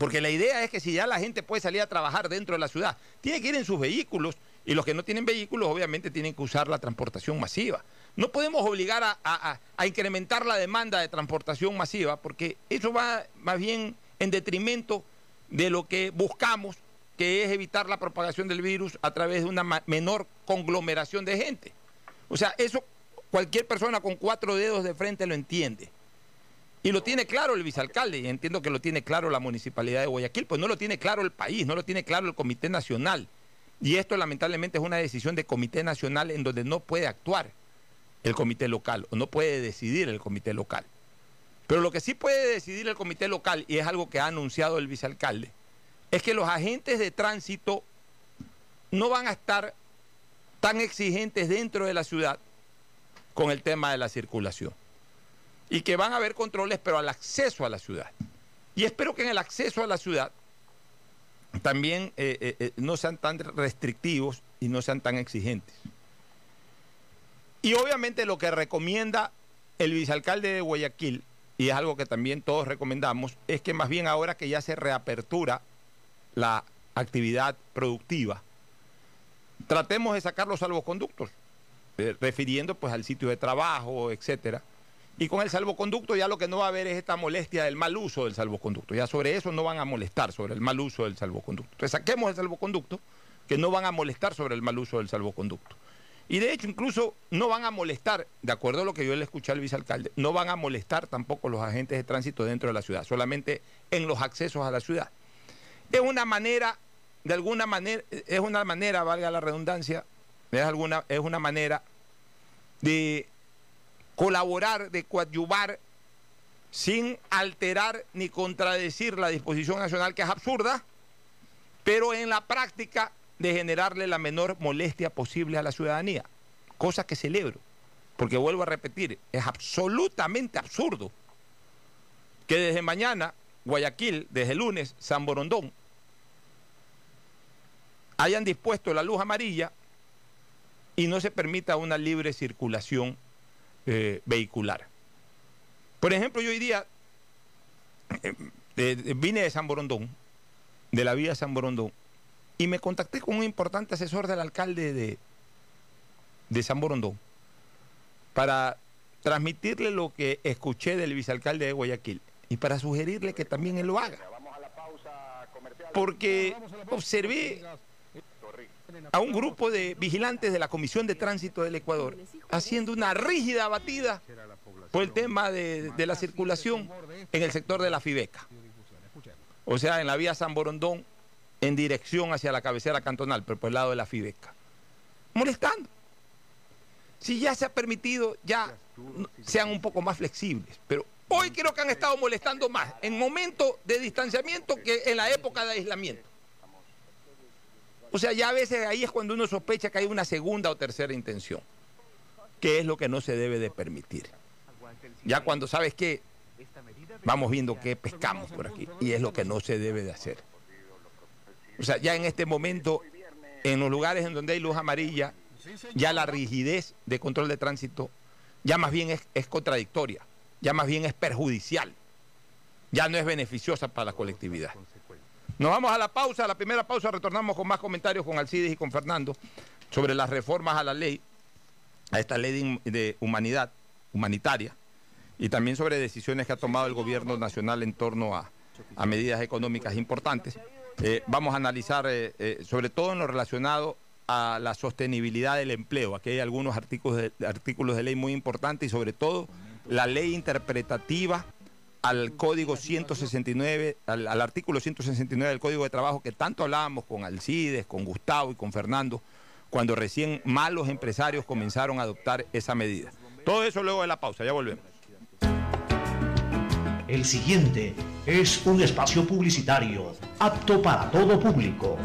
Porque la idea es que si ya la gente puede salir a trabajar dentro de la ciudad, tiene que ir en sus vehículos y los que no tienen vehículos obviamente tienen que usar la transportación masiva. No podemos obligar a, a- incrementar la demanda de transportación masiva porque eso va más bien en detrimento de lo que buscamos, que es evitar la propagación del virus a través de una menor conglomeración de gente. O sea, eso cualquier persona con cuatro dedos de frente lo entiende. Y lo tiene claro el vicealcalde, y entiendo que lo tiene claro la municipalidad de Guayaquil, pues no lo tiene claro el país, no lo tiene claro el Comité Nacional. Y esto lamentablemente es una decisión de Comité Nacional en donde no puede actuar el Comité Local, o no puede decidir el Comité Local. Pero lo que sí puede decidir el Comité Local, y es algo que ha anunciado el vicealcalde, es que los agentes de tránsito no van a estar tan exigentes dentro de la ciudad con el tema de la circulación y que van a haber controles, pero al acceso a la ciudad. Y espero que en el acceso a la ciudad también eh, eh, eh, no sean tan restrictivos y no sean tan exigentes. Y obviamente lo que recomienda el vicealcalde de Guayaquil, y es algo que también todos recomendamos, es que más bien ahora que ya se reapertura la actividad productiva, tratemos de sacar los salvoconductos, eh, refiriendo pues al sitio de trabajo, etcétera. Y con el salvoconducto ya lo que no va a haber es esta molestia del mal uso del salvoconducto. Ya sobre eso no van a molestar, sobre el mal uso del salvoconducto. Entonces saquemos el salvoconducto, que no van a molestar sobre el mal uso del salvoconducto. Y de hecho incluso no van a molestar, de acuerdo a lo que yo le escuché al vicealcalde, no van a molestar tampoco los agentes de tránsito dentro de la ciudad, solamente en los accesos a la ciudad. Es una manera, de alguna manera, es una manera, valga la redundancia, es, alguna, es una manera de colaborar, de coadyuvar, sin alterar ni contradecir la disposición nacional, que es absurda, pero en la práctica de generarle la menor molestia posible a la ciudadanía, cosa que celebro, porque vuelvo a repetir, es absolutamente absurdo que desde mañana Guayaquil, desde el lunes, San Borondón, hayan dispuesto la luz amarilla y no se permita una libre circulación eh, vehicular. Por ejemplo, yo hoy día eh, vine de San Borondón, de la vía San Borondón, y me contacté con un importante asesor del alcalde de, de San Borondón para transmitirle lo que escuché del vicealcalde de Guayaquil y para sugerirle que también él lo haga. Porque observé a un grupo de vigilantes de la Comisión de Tránsito del Ecuador haciendo una rígida batida por el tema de, la circulación en el sector de la Fibeca. O sea, en la vía San Borondón, en dirección hacia la cabecera cantonal, pero por el lado de la Fibeca. Molestando. Si ya se ha permitido, ya sean un poco más flexibles. Pero hoy creo que han estado molestando más en momentos de distanciamiento que en la época de aislamiento. O sea, ya a veces ahí es cuando uno sospecha que hay una segunda o tercera intención, que es lo que no se debe de permitir. Ya cuando sabes que vamos viendo qué pescamos por aquí y es lo que no se debe de hacer. O sea, ya en este momento, en los lugares en donde hay luz amarilla, ya la rigidez de control de tránsito ya más bien es, es contradictoria, ya más bien es perjudicial, ya no es beneficiosa para la colectividad. Nos vamos a la pausa, a la primera pausa retornamos con más comentarios con Alcides y con Fernando sobre las reformas a la ley, a esta ley de, hum- de humanidad, humanitaria, y también sobre decisiones que ha tomado el gobierno nacional en torno a, a medidas económicas importantes. Eh, vamos a analizar eh, eh, sobre todo en lo relacionado a la sostenibilidad del empleo. Aquí hay algunos artículos de, artículos de ley muy importantes y sobre todo la ley interpretativa al código 169, al, artículo 169 del Código de Trabajo que tanto hablábamos con Alcides, con Gustavo y con Fernando, cuando recién malos empresarios comenzaron a adoptar esa medida. Todo eso luego de la pausa, ya volvemos. El siguiente es un espacio publicitario apto para todo público.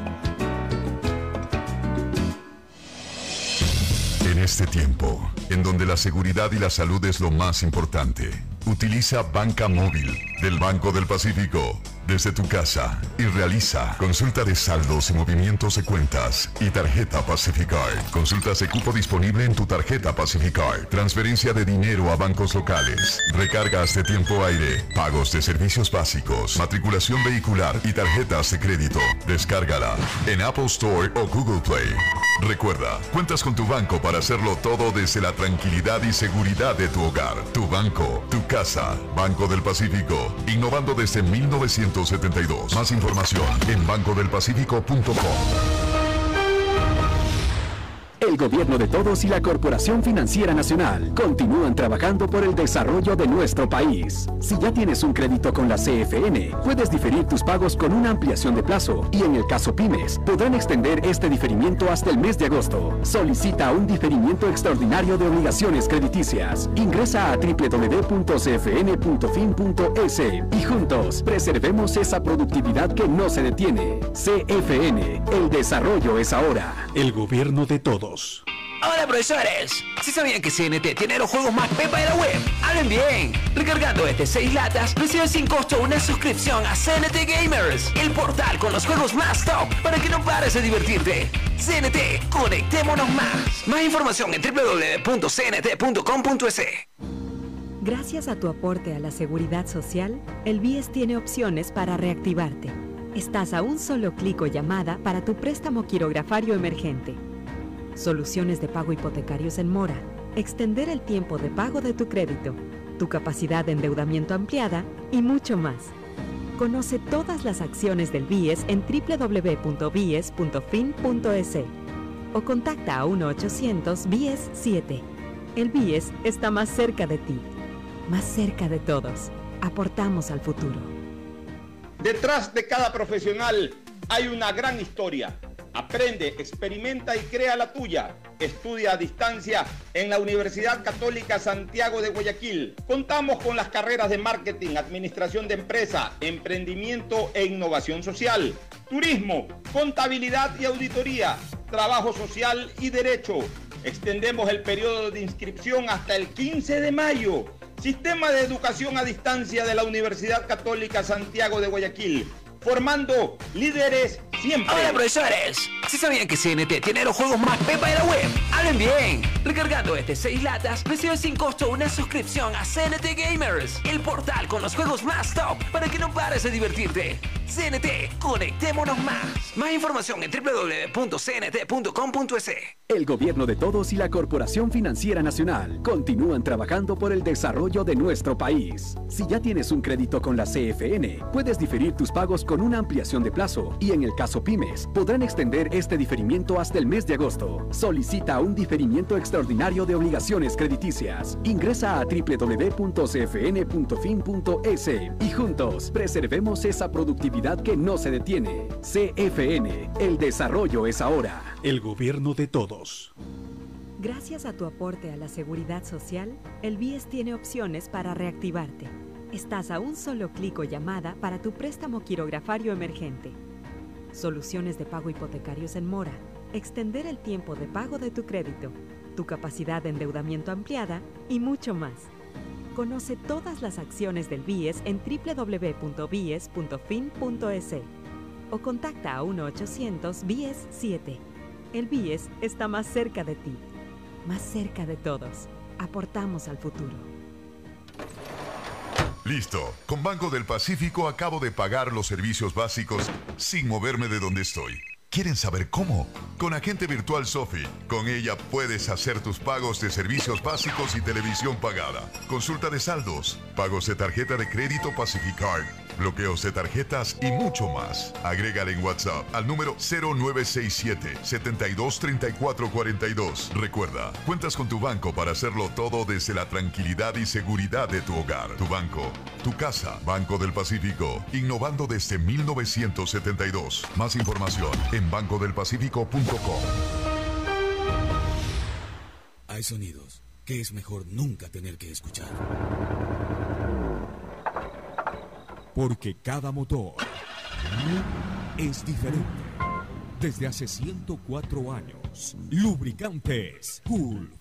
En este tiempo, en donde la seguridad y la salud es lo más importante, utiliza Banca Móvil del Banco del Pacífico desde tu casa y realiza consulta de saldos y movimientos de cuentas y tarjeta Pacificard. Consultas de cupo disponible en tu tarjeta Pacificard. Transferencia de dinero a bancos locales. Recargas de tiempo aire. Pagos de servicios básicos. Matriculación vehicular y tarjetas de crédito. Descárgala en Apple Store o Google Play. Recuerda, cuentas con tu banco para hacerlo todo desde la tranquilidad y seguridad de tu hogar. Tu banco, tu casa. Banco del Pacífico. Innovando desde 1972. Más información en bancodelpacifico.com. El gobierno de todos y la Corporación Financiera Nacional continúan trabajando por el desarrollo de nuestro país. Si ya tienes un crédito con la CFN, puedes diferir tus pagos con una ampliación de plazo y en el caso pymes, podrán extender este diferimiento hasta el mes de agosto. Solicita un diferimiento extraordinario de obligaciones crediticias. Ingresa a www.cfn.fin.es y juntos preservemos esa productividad que no se detiene. CFN, el desarrollo es ahora. El gobierno de todos. Hola profesores, si sabían que CNT tiene los juegos más pepa de la web, hablen bien. Recargando este 6 latas, recibes sin costo una suscripción a CNT Gamers, el portal con los juegos más top para que no pares de divertirte. CNT, conectémonos más. Más información en www.cnt.com.es. Gracias a tu aporte a la seguridad social, el BIES tiene opciones para reactivarte. Estás a un solo clic o llamada para tu préstamo quirografario emergente soluciones de pago hipotecarios en mora, extender el tiempo de pago de tu crédito, tu capacidad de endeudamiento ampliada y mucho más. Conoce todas las acciones del BIES en www.bies.fin.es o contacta a 1-800-BIES-7. El BIES está más cerca de ti, más cerca de todos. Aportamos al futuro. Detrás de cada profesional hay una gran historia Aprende, experimenta y crea la tuya. Estudia a distancia en la Universidad Católica Santiago de Guayaquil. Contamos con las carreras de marketing, administración de empresa, emprendimiento e innovación social, turismo, contabilidad y auditoría, trabajo social y derecho. Extendemos el periodo de inscripción hasta el 15 de mayo. Sistema de Educación a Distancia de la Universidad Católica Santiago de Guayaquil formando líderes siempre. Hola profesores, si sabían que CNT tiene los juegos más pepa de la web, hablen bien. Recargando este 6 latas, recibes sin costo una suscripción a CNT Gamers, el portal con los juegos más top para que no pares de divertirte. CNT, conectémonos más. Más información en www.cnt.com.es. El gobierno de todos y la Corporación Financiera Nacional continúan trabajando por el desarrollo de nuestro país. Si ya tienes un crédito con la CFN, puedes diferir tus pagos con una ampliación de plazo y en el caso pymes, podrán extender este diferimiento hasta el mes de agosto. Solicita un diferimiento extraordinario de obligaciones crediticias. Ingresa a www.cfn.fin.es y juntos preservemos esa productividad que no se detiene. CFN, el desarrollo es ahora. El gobierno de todos. Gracias a tu aporte a la seguridad social, el BIES tiene opciones para reactivarte. Estás a un solo clic o llamada para tu préstamo quirografario emergente. Soluciones de pago hipotecarios en mora, extender el tiempo de pago de tu crédito, tu capacidad de endeudamiento ampliada y mucho más. Conoce todas las acciones del BIES en www.bies.fin.es o contacta a 1-800-BIES-7. El BIES está más cerca de ti, más cerca de todos. Aportamos al futuro. Listo. Con Banco del Pacífico acabo de pagar los servicios básicos sin moverme de donde estoy. ¿Quieren saber cómo? Con Agente Virtual Sofi. Con ella puedes hacer tus pagos de servicios básicos y televisión pagada. Consulta de saldos, pagos de tarjeta de crédito Pacificard bloqueos de tarjetas y mucho más. Agrégale en WhatsApp al número 0967 723442. Recuerda, cuentas con tu banco para hacerlo todo desde la tranquilidad y seguridad de tu hogar. Tu banco, tu casa, Banco del Pacífico, innovando desde 1972. Más información en bancodelpacífico.com. Hay sonidos que es mejor nunca tener que escuchar. Porque cada motor es diferente. Desde hace 104 años, Lubricantes Cool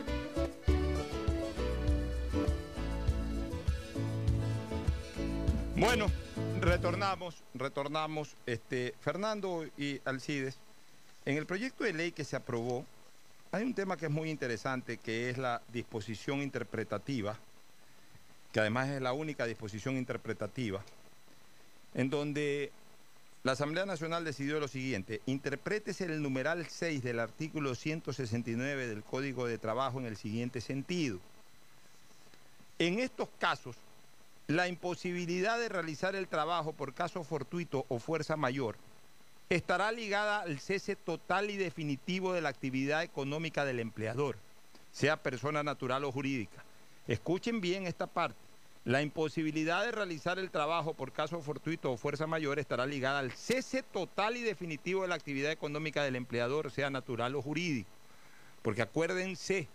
Bueno, retornamos, retornamos, este, Fernando y Alcides. En el proyecto de ley que se aprobó, hay un tema que es muy interesante, que es la disposición interpretativa, que además es la única disposición interpretativa, en donde la Asamblea Nacional decidió lo siguiente, interprétese el numeral 6 del artículo 169 del Código de Trabajo en el siguiente sentido. En estos casos, la imposibilidad de realizar el trabajo por caso fortuito o fuerza mayor estará ligada al cese total y definitivo de la actividad económica del empleador, sea persona natural o jurídica. Escuchen bien esta parte. La imposibilidad de realizar el trabajo por caso fortuito o fuerza mayor estará ligada al cese total y definitivo de la actividad económica del empleador, sea natural o jurídico. Porque acuérdense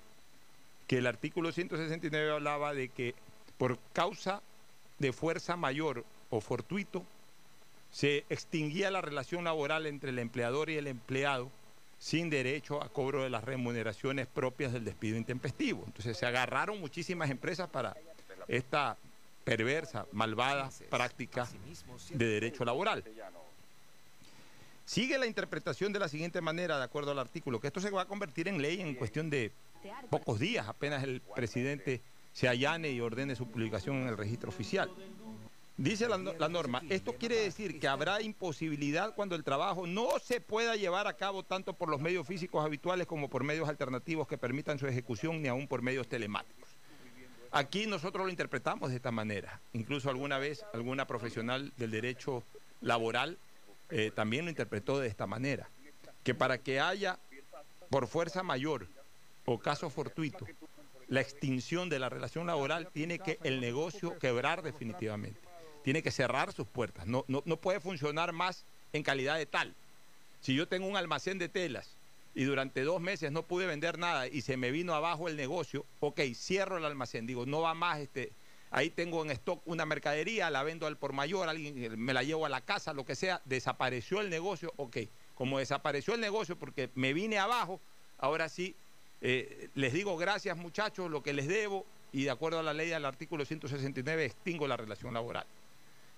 que el artículo 169 hablaba de que por causa de fuerza mayor o fortuito se extinguía la relación laboral entre el empleador y el empleado sin derecho a cobro de las remuneraciones propias del despido intempestivo. Entonces se agarraron muchísimas empresas para esta perversa, malvada práctica de derecho laboral. Sigue la interpretación de la siguiente manera, de acuerdo al artículo, que esto se va a convertir en ley en cuestión de pocos días, apenas el presidente se allane y ordene su publicación en el registro oficial. Dice la, norma, esto quiere decir que habrá imposibilidad cuando el trabajo no se pueda llevar a cabo tanto por los medios físicos habituales como por medios alternativos que permitan su ejecución ni aún por medios telemáticos. Aquí nosotros lo interpretamos de esta manera. Incluso alguna vez alguna profesional del derecho laboral eh, también lo interpretó de esta manera. Que para que haya por fuerza mayor o caso fortuito la extinción de la relación laboral, tiene que el negocio quebrar definitivamente. Tiene que cerrar sus puertas. No, no, no puede funcionar más en calidad de tal. Si yo tengo un almacén de telas y durante dos meses no pude vender nada y se me vino abajo el negocio, ok, cierro el almacén. Digo, no va más, este, ahí tengo en stock una mercadería, la vendo al por mayor, alguien me la llevo a la casa, lo que sea, desapareció el negocio, ok. Como desapareció el negocio porque me vine abajo, ahora sí eh, les digo gracias muchachos, lo que les debo, y de acuerdo a la ley del artículo 169 extingo la relación laboral.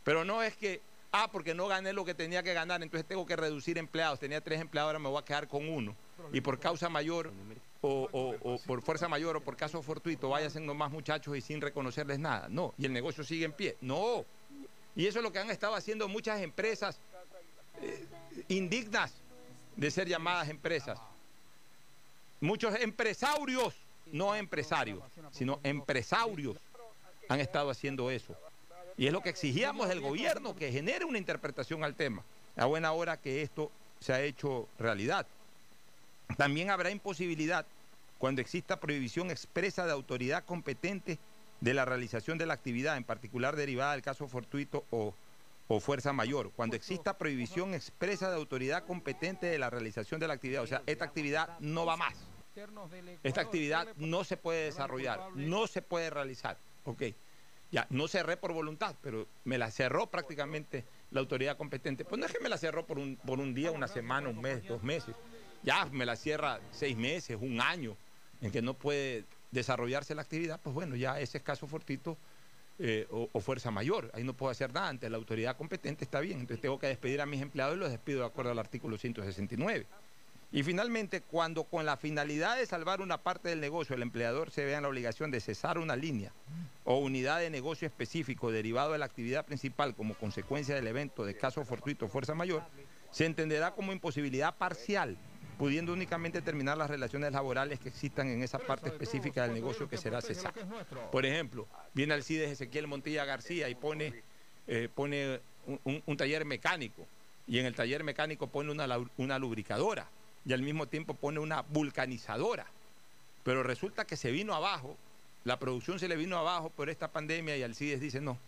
Pero no es que, ah, porque no gané lo que tenía que ganar, entonces tengo que reducir empleados. Tenía tres empleados, ahora me voy a quedar con uno. Y por causa mayor, o, por fuerza mayor, o por caso fortuito, vaya siendo más muchachos y sin reconocerles nada. No, y el negocio sigue en pie. No. Y eso es lo que han estado haciendo muchas empresas eh, indignas de ser llamadas empresas. Muchos empresarios, no empresarios, sino empresarios han estado haciendo eso. Y es lo que exigíamos del gobierno, que genere una interpretación al tema. A buena hora que esto se ha hecho realidad. También habrá imposibilidad cuando exista prohibición expresa de autoridad competente de la realización de la actividad, en particular derivada del caso fortuito o o fuerza mayor, cuando exista prohibición expresa de autoridad competente de la realización de la actividad. O sea, esta actividad no va más. Esta actividad no se puede desarrollar, no se puede realizar. Ok, ya, no cerré por voluntad, pero me la cerró prácticamente la autoridad competente. Pues no es que me la cerró por un, por un día, una semana, un mes, dos meses. Ya me la cierra seis meses, un año, en que no puede desarrollarse la actividad, pues bueno, ya ese es caso fortito eh, o, o fuerza mayor. Ahí no puedo hacer nada ante la autoridad competente, está bien. Entonces tengo que despedir a mis empleados y los despido de acuerdo al artículo 169. Y finalmente, cuando con la finalidad de salvar una parte del negocio, el empleador se vea en la obligación de cesar una línea o unidad de negocio específico derivado de la actividad principal como consecuencia del evento de caso fortuito o fuerza mayor, se entenderá como imposibilidad parcial, pudiendo únicamente terminar las relaciones laborales que existan en esa parte específica del negocio que será cesada. Por ejemplo, viene Alcides Ezequiel Montilla García y pone, eh, pone un, un- taller mecánico y en el taller mecánico pone una, una lubricadora y al mismo tiempo pone una vulcanizadora. Pero resulta que se vino abajo, la producción se le vino abajo por esta pandemia y Alcides dice, no,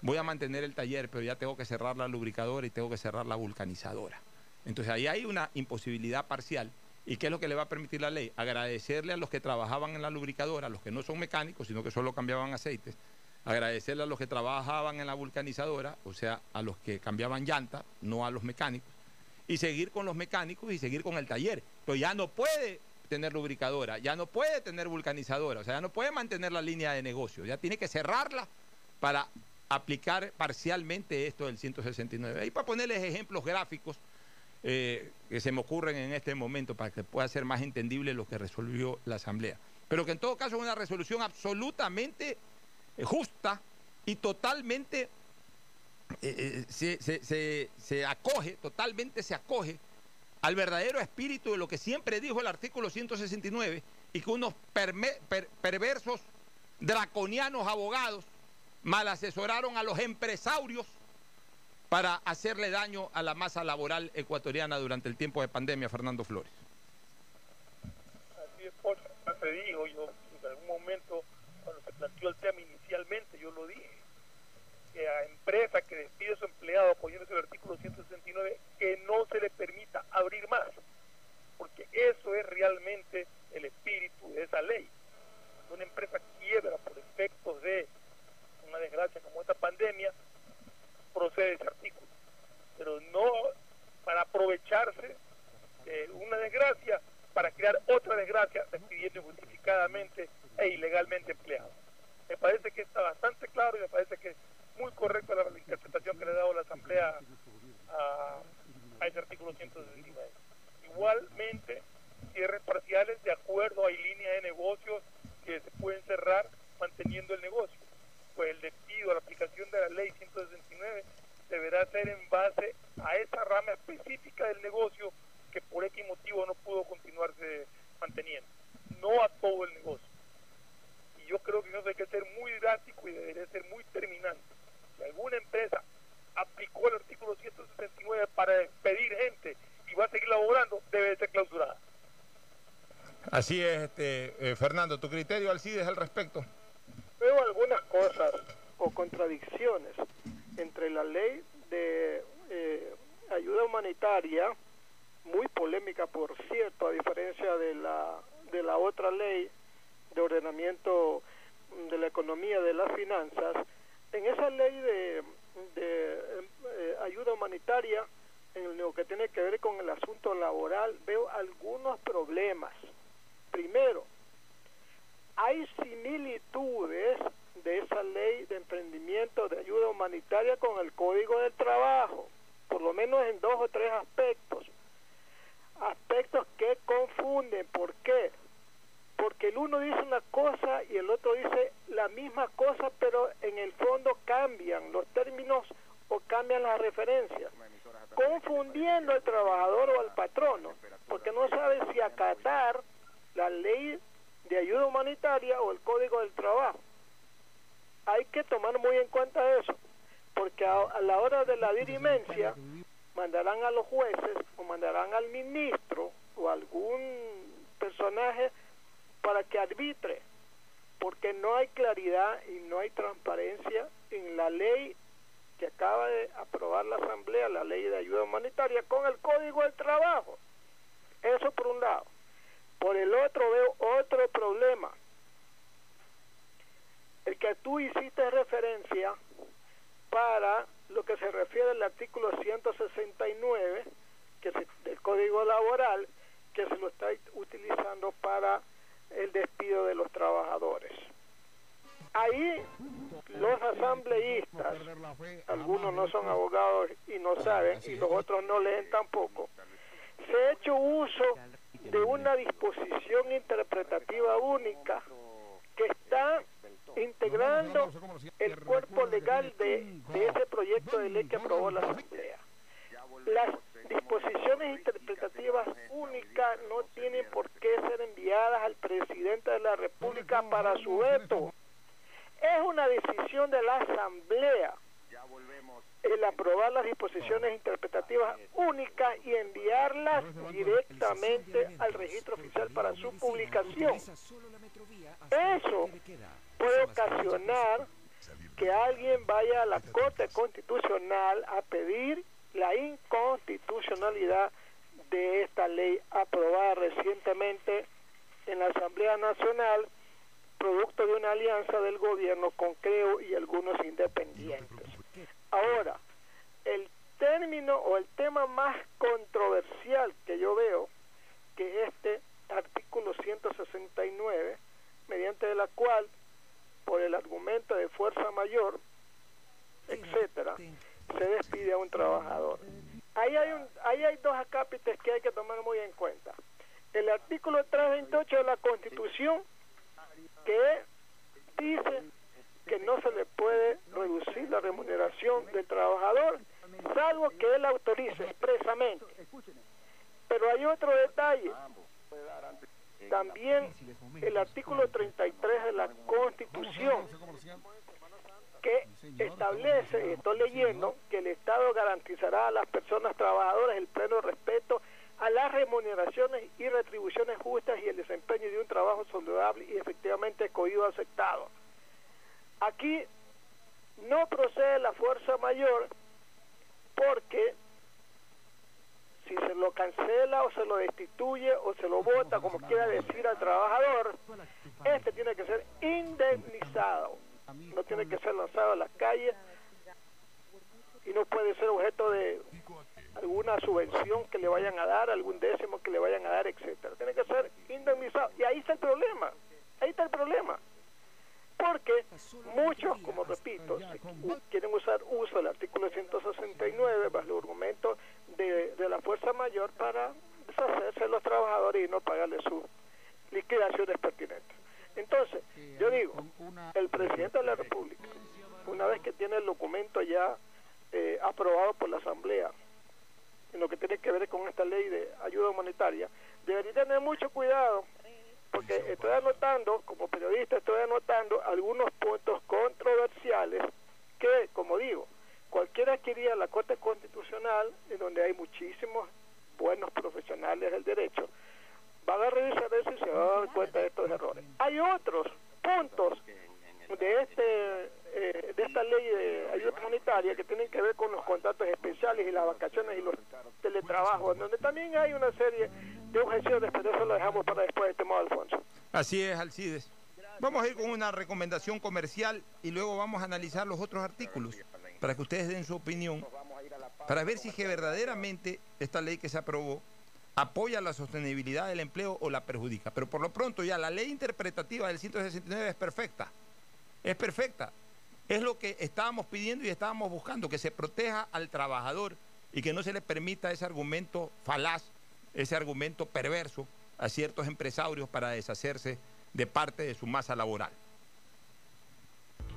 voy a mantener el taller, pero ya tengo que cerrar la lubricadora y tengo que cerrar la vulcanizadora. Entonces ahí hay una imposibilidad parcial. ¿Y qué es lo que le va a permitir la ley? Agradecerle a los que trabajaban en la lubricadora, a los que no son mecánicos, sino que solo cambiaban aceites, agradecerle a los que trabajaban en la vulcanizadora, o sea, a los que cambiaban llanta, no a los mecánicos, y seguir con los mecánicos y seguir con el taller. Pero ya no puede tener lubricadora, ya no puede tener vulcanizadora, o sea, ya no puede mantener la línea de negocio, ya tiene que cerrarla para aplicar parcialmente esto del 169. Y para ponerles ejemplos gráficos eh, que se me ocurren en este momento para que pueda ser más entendible lo que resolvió la Asamblea. Pero que en todo caso es una resolución absolutamente eh, justa y totalmente eh, eh, se, acoge, totalmente se acoge al verdadero espíritu de lo que siempre dijo el artículo 169 y que unos perversos, draconianos abogados mal asesoraron a los empresarios para hacerle daño a la masa laboral ecuatoriana durante el tiempo de pandemia, Fernando Flores. Así es, Pocho, ya se dijo, yo en algún momento, cuando se planteó el tema inicialmente, yo lo dije, que a empresa que despide a su empleado apoyándose el artículo 169, que no se le permita abrir más, porque eso es realmente el espíritu de esa ley. Una empresa quiebra por efectos de una desgracia como esta pandemia, procede ese artículo, pero no para aprovecharse de una desgracia para crear otra desgracia despidiendo injustificadamente e ilegalmente empleados. Me parece que está bastante claro y me parece que muy correcta la, interpretación que le ha dado la Asamblea a, a ese artículo 169. Igualmente, cierres parciales de acuerdo, hay líneas de negocios que se pueden cerrar manteniendo el negocio. Pues el despido, la aplicación de la ley 169 deberá ser en base a esa rama específica del negocio que por X motivo no pudo continuarse manteniendo, no a todo el negocio. Y yo creo que eso hay que ser muy drástico y debería ser muy terminante. Si alguna empresa aplicó el artículo 169 para despedir gente y va a seguir laborando, debe ser clausurada. Así es, este, eh, Fernando, tu criterio, Alcides, al respecto. Veo algunas cosas o contradicciones entre la ley de eh, ayuda humanitaria, muy polémica por cierto, a diferencia de la, de la otra ley de ordenamiento de la economía de las finanzas, en esa ley de, eh, ayuda humanitaria, en lo que tiene que ver con el asunto laboral, veo algunos problemas. Primero, hay similitudes de esa ley de emprendimiento de ayuda humanitaria con el Código del Trabajo, por lo menos en dos o tres aspectos. Aspectos que confunden. ¿Por qué? Porque el uno dice una cosa y el otro dice la misma cosa, pero en el fondo cambian los términos o cambian las referencias, confundiendo al trabajador o al patrono, porque no sabe si acatar la ley de ayuda humanitaria o el código del trabajo. Hay que tomar muy en cuenta eso, porque a, a la hora de la dirimencia mandarán a los jueces o mandarán al ministro o algún personaje para que arbitre, porque no hay claridad y no hay transparencia en la ley que acaba de aprobar la Asamblea la ley de ayuda humanitaria con el Código del Trabajo. Eso por un lado. Por el otro veo otro problema. El que tú hiciste referencia para lo que se refiere al artículo 169 que es del Código Laboral que se lo está utilizando para el despido de los trabajadores. Ahí los asambleístas, algunos no son abogados y no saben, y los otros no leen tampoco, se ha hecho uso de una disposición interpretativa única que está integrando el cuerpo legal de, ese proyecto de ley que aprobó la Asamblea. Las disposiciones interpretativas únicas no tienen por qué ser enviadas al presidente de la República para su veto. Es una decisión de la Asamblea el aprobar las disposiciones interpretativas únicas y enviarlas directamente al registro oficial para su publicación. Eso puede ocasionar que alguien vaya a la Corte Constitucional a pedir la inconstitucionalidad de esta ley aprobada recientemente en la Asamblea Nacional, producto de una alianza del gobierno con Creo y algunos independientes. Ahora, el término o el tema más controversial que yo veo, que este artículo 169, mediante la cual, por el argumento de fuerza mayor, etcétera, se despide a un trabajador. Ahí hay, un, ahí hay dos acápites que hay que tomar muy en cuenta. El artículo 328 de la Constitución, que dice que no se le puede reducir la remuneración del trabajador, salvo que él autorice expresamente. Pero hay otro detalle. También el artículo 33 de la Constitución que establece, estoy leyendo, que el Estado garantizará a las personas trabajadoras el pleno respeto a las remuneraciones y retribuciones justas y el desempeño de un trabajo saludable y efectivamente cogido aceptado. Aquí no procede la fuerza mayor porque si se lo cancela o se lo destituye o se lo vota, como quiera decir al trabajador, este tiene que ser indemnizado no tiene que ser lanzado a las calles y no puede ser objeto de alguna subvención que le vayan a dar, algún décimo que le vayan a dar, etcétera. Tiene que ser indemnizado. Y ahí está el problema. Ahí está el problema. Porque muchos, como repito, quieren usar uso del artículo 169 bajo el argumento de, de la fuerza mayor para deshacerse de los trabajadores y no pagarles sus liquidaciones pertinentes. Entonces, yo digo, el presidente de la República, una vez que tiene el documento ya eh, aprobado por la Asamblea, en lo que tiene que ver con esta ley de ayuda humanitaria, debería tener mucho cuidado, porque estoy anotando, como periodista, estoy anotando algunos puntos controversiales que, como digo, cualquiera que iría a la Corte Constitucional, en donde hay muchísimos buenos profesionales del derecho, van a revisar eso y se van a dar cuenta de estos errores. Hay otros puntos de este eh, de esta ley de ayuda humanitaria que tienen que ver con los contratos especiales y las vacaciones y los teletrabajos, donde también hay una serie de objeciones, pero eso lo dejamos para después, estimado Alfonso. Así es, Alcides. Vamos a ir con una recomendación comercial y luego vamos a analizar los otros artículos para que ustedes den su opinión, para ver si es que verdaderamente esta ley que se aprobó apoya la sostenibilidad del empleo o la perjudica. Pero por lo pronto ya la ley interpretativa del 169 es perfecta. Es perfecta. Es lo que estábamos pidiendo y estábamos buscando, que se proteja al trabajador y que no se le permita ese argumento falaz, ese argumento perverso a ciertos empresarios para deshacerse de parte de su masa laboral.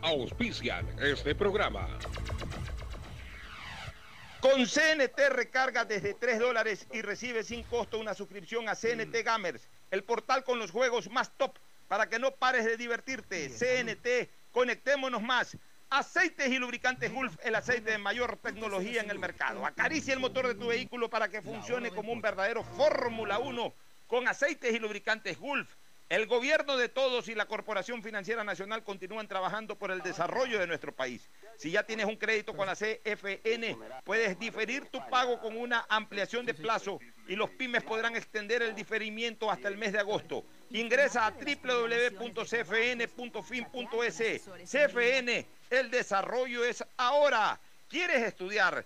Auspician este programa. Con CNT recarga desde 3 dólares y recibe sin costo una suscripción a CNT Gamers, el portal con los juegos más top para que no pares de divertirte. CNT, conectémonos más. Aceites y lubricantes Gulf, el aceite de mayor tecnología en el mercado. Acaricia el motor de tu vehículo para que funcione como un verdadero Fórmula 1 con aceites y lubricantes Gulf El gobierno de todos y la Corporación Financiera Nacional continúan trabajando por el desarrollo de nuestro país. Si ya tienes un crédito con la CFN, puedes diferir tu pago con una ampliación de plazo y los pymes podrán extender el diferimiento hasta el mes de agosto. Ingresa a www.cfn.fin.es. CFN, el desarrollo es ahora. ¿Quieres estudiar?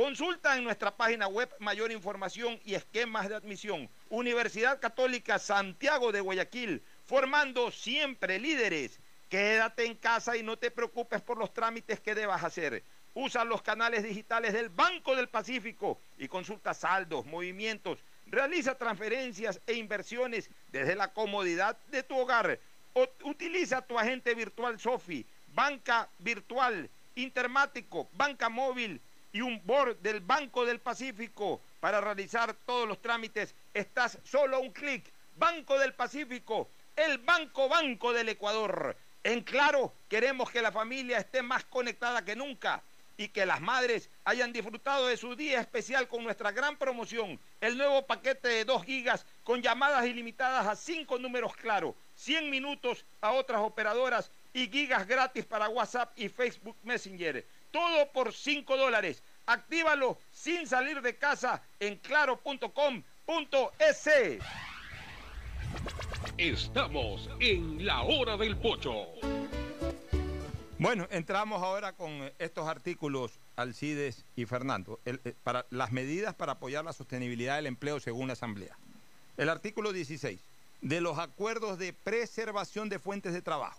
Consulta en nuestra página web mayor información y esquemas de admisión. Universidad Católica Santiago de Guayaquil, formando siempre líderes. Quédate en casa y no te preocupes por los trámites que debas hacer. Usa los canales digitales del Banco del Pacífico y consulta saldos, movimientos, realiza transferencias e inversiones desde la comodidad de tu hogar. Utiliza tu agente virtual Sofi, banca virtual, intermático, banca móvil y un board del Banco del Pacífico para realizar todos los trámites. Estás solo a un clic. Banco del Pacífico, el Banco Banco del Ecuador. En claro, queremos que la familia esté más conectada que nunca y que las madres hayan disfrutado de su día especial con nuestra gran promoción, el nuevo paquete de 2 gigas con llamadas ilimitadas a 5 números claro, 100 minutos a otras operadoras y gigas gratis para WhatsApp y Facebook Messenger. Todo por 5 dólares. Actívalo sin salir de casa en claro.com.es. Estamos en la hora del pocho. Bueno, entramos ahora con estos artículos, Alcides y Fernando, el, eh, para las medidas para apoyar la sostenibilidad del empleo según la Asamblea. El artículo 16, de los acuerdos de preservación de fuentes de trabajo.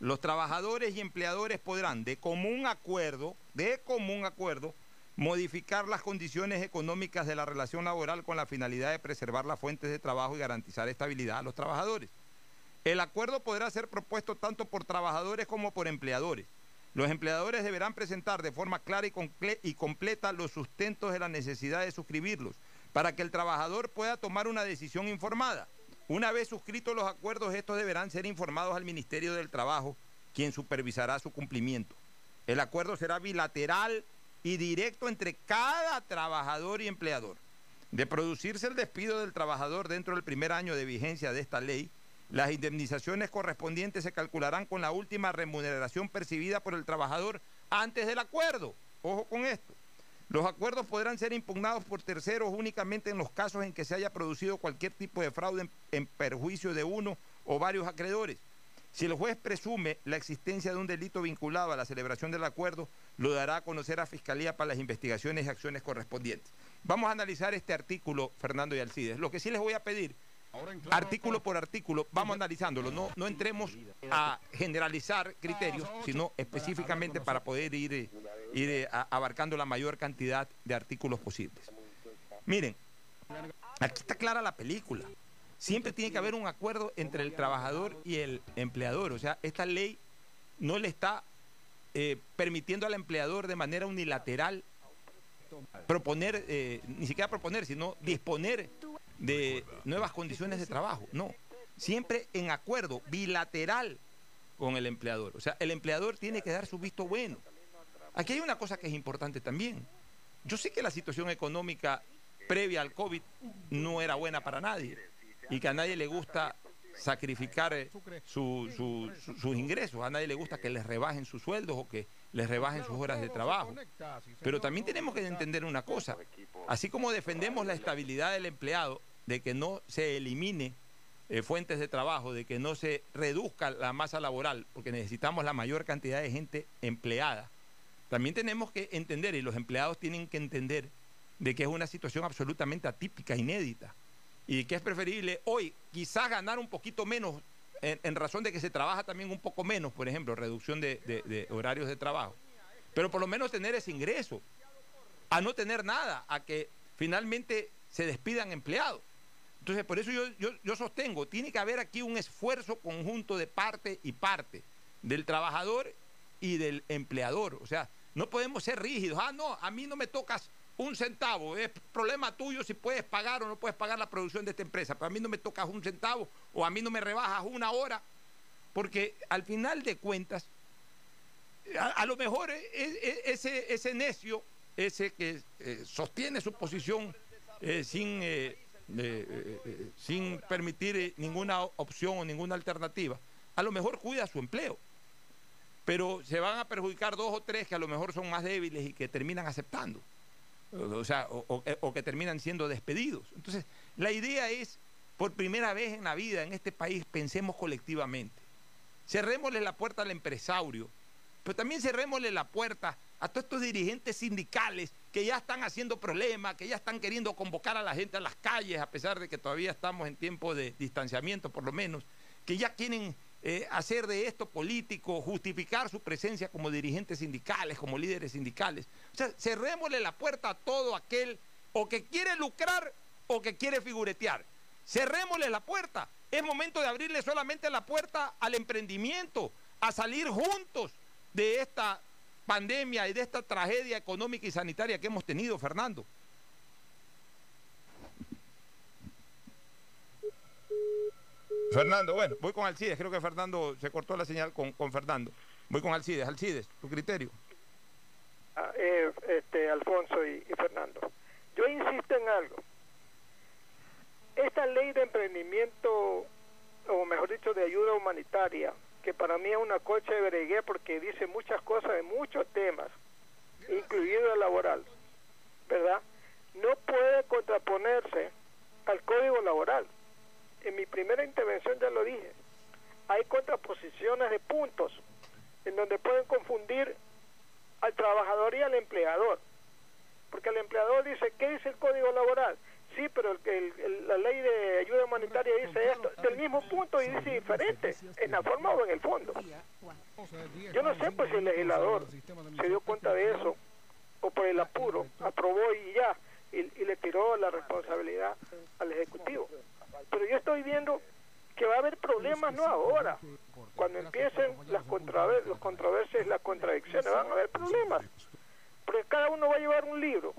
Los trabajadores y empleadores podrán, de común acuerdo, de común acuerdo, modificar las condiciones económicas de la relación laboral con la finalidad de preservar las fuentes de trabajo y garantizar estabilidad a los trabajadores. El acuerdo podrá ser propuesto tanto por trabajadores como por empleadores. Los empleadores deberán presentar de forma clara y, y, completa los sustentos de la necesidad de suscribirlos para que el trabajador pueda tomar una decisión informada. Una vez suscritos los acuerdos, estos deberán ser informados al Ministerio del Trabajo, quien supervisará su cumplimiento. El acuerdo será bilateral y directo entre cada trabajador y empleador. De producirse el despido del trabajador dentro del primer año de vigencia de esta ley, las indemnizaciones correspondientes se calcularán con la última remuneración percibida por el trabajador antes del acuerdo. Ojo con esto. Los acuerdos podrán ser impugnados por terceros únicamente en los casos en que se haya producido cualquier tipo de fraude en, perjuicio de uno o varios acreedores. Si el juez presume la existencia de un delito vinculado a la celebración del acuerdo, lo dará a conocer a Fiscalía para las investigaciones y acciones correspondientes. Vamos a analizar este artículo, Fernando y Alcides. Lo que sí les voy a pedir artículo por artículo, vamos analizándolo, no, no entremos a generalizar criterios, sino específicamente para poder ir, ir abarcando la mayor cantidad de artículos posibles. Miren, aquí está clara la película. Siempre tiene que haber un acuerdo entre el trabajador y el empleador. O sea, esta ley no le está eh, permitiendo al empleador de manera unilateral proponer, eh, ni siquiera proponer, sino disponer de nuevas condiciones de trabajo. No, siempre en acuerdo bilateral con el empleador. O sea, el empleador tiene que dar su visto bueno. Aquí hay una cosa que es importante también. Yo sé que la situación económica previa al COVID no era buena para nadie y que a nadie le gusta sacrificar eh, sus ingresos, a nadie le gusta que les rebajen sus sueldos o que les rebajen sus horas de trabajo. Pero también tenemos que entender una cosa, así como defendemos la estabilidad del empleado, de que no se elimine eh, fuentes de trabajo, de que no se reduzca la masa laboral, porque necesitamos la mayor cantidad de gente empleada. También tenemos que entender, y los empleados tienen que entender, de que es una situación absolutamente atípica, inédita, y que es preferible hoy quizás ganar un poquito menos, en, razón de que se trabaja también un poco menos, por ejemplo, reducción de, de horarios de trabajo, pero por lo menos tener ese ingreso, a no tener nada, a que finalmente se despidan empleados. Entonces, por eso yo, yo, sostengo, tiene que haber aquí un esfuerzo conjunto de parte y parte, del trabajador y del empleador. O sea, no podemos ser rígidos. Ah, no, a mí no me tocas un centavo. Es problema tuyo si puedes pagar o no puedes pagar la producción de esta empresa. Pero a mí no me tocas un centavo o a mí no me rebajas una hora. Porque al final de cuentas, a, lo mejor e, e, ese, ese necio, ese que eh, sostiene su posición eh, sin, eh, sin permitir ninguna opción o ninguna alternativa, a lo mejor cuida su empleo. Pero se van a perjudicar dos o tres que a lo mejor son más débiles y que terminan aceptando. O sea, o que terminan siendo despedidos. Entonces, la idea es, por primera vez en la vida en este país, pensemos colectivamente. Cerrémosle la puerta al empresario, pero también cerrémosle la puerta a todos estos dirigentes sindicales que ya están haciendo problemas, que ya están queriendo convocar a la gente a las calles, a pesar de que todavía estamos en tiempo de distanciamiento, por lo menos, que ya quieren eh, hacer de esto político, justificar su presencia como dirigentes sindicales, como líderes sindicales. O sea, cerrémosle la puerta a todo aquel o que quiere lucrar o que quiere figuretear. Cerrémosle la puerta es momento de abrirle solamente la puerta al emprendimiento, a salir juntos de esta pandemia y de esta tragedia económica y sanitaria que hemos tenido, Fernando. Fernando, bueno, voy con Alcides. Creo que Fernando se cortó la señal con, Fernando. Voy con Alcides. Alcides, tu criterio. Ah, eh, este, Alfonso y Fernando. Yo insisto en algo esta ley de emprendimiento, o mejor dicho, de ayuda humanitaria, que para mí es una cocha de bregué porque dice muchas cosas de muchos temas, incluido el laboral, ¿verdad? No puede contraponerse al código laboral. En mi primera intervención ya lo dije. Hay contraposiciones de puntos en donde pueden confundir al trabajador y al empleador. Porque el empleador dice, ¿qué dice el código laboral? Sí, pero el, la ley de ayuda humanitaria dice esto, del mismo punto y dice diferente, en la forma o en el fondo. Yo no sé pues si el legislador se dio cuenta de eso o por el apuro aprobó y ya, y, le tiró la responsabilidad al Ejecutivo. Pero yo estoy viendo que va a haber problemas no ahora, cuando empiecen las controversias las contradicciones, van a haber problemas, porque cada uno va a llevar un libro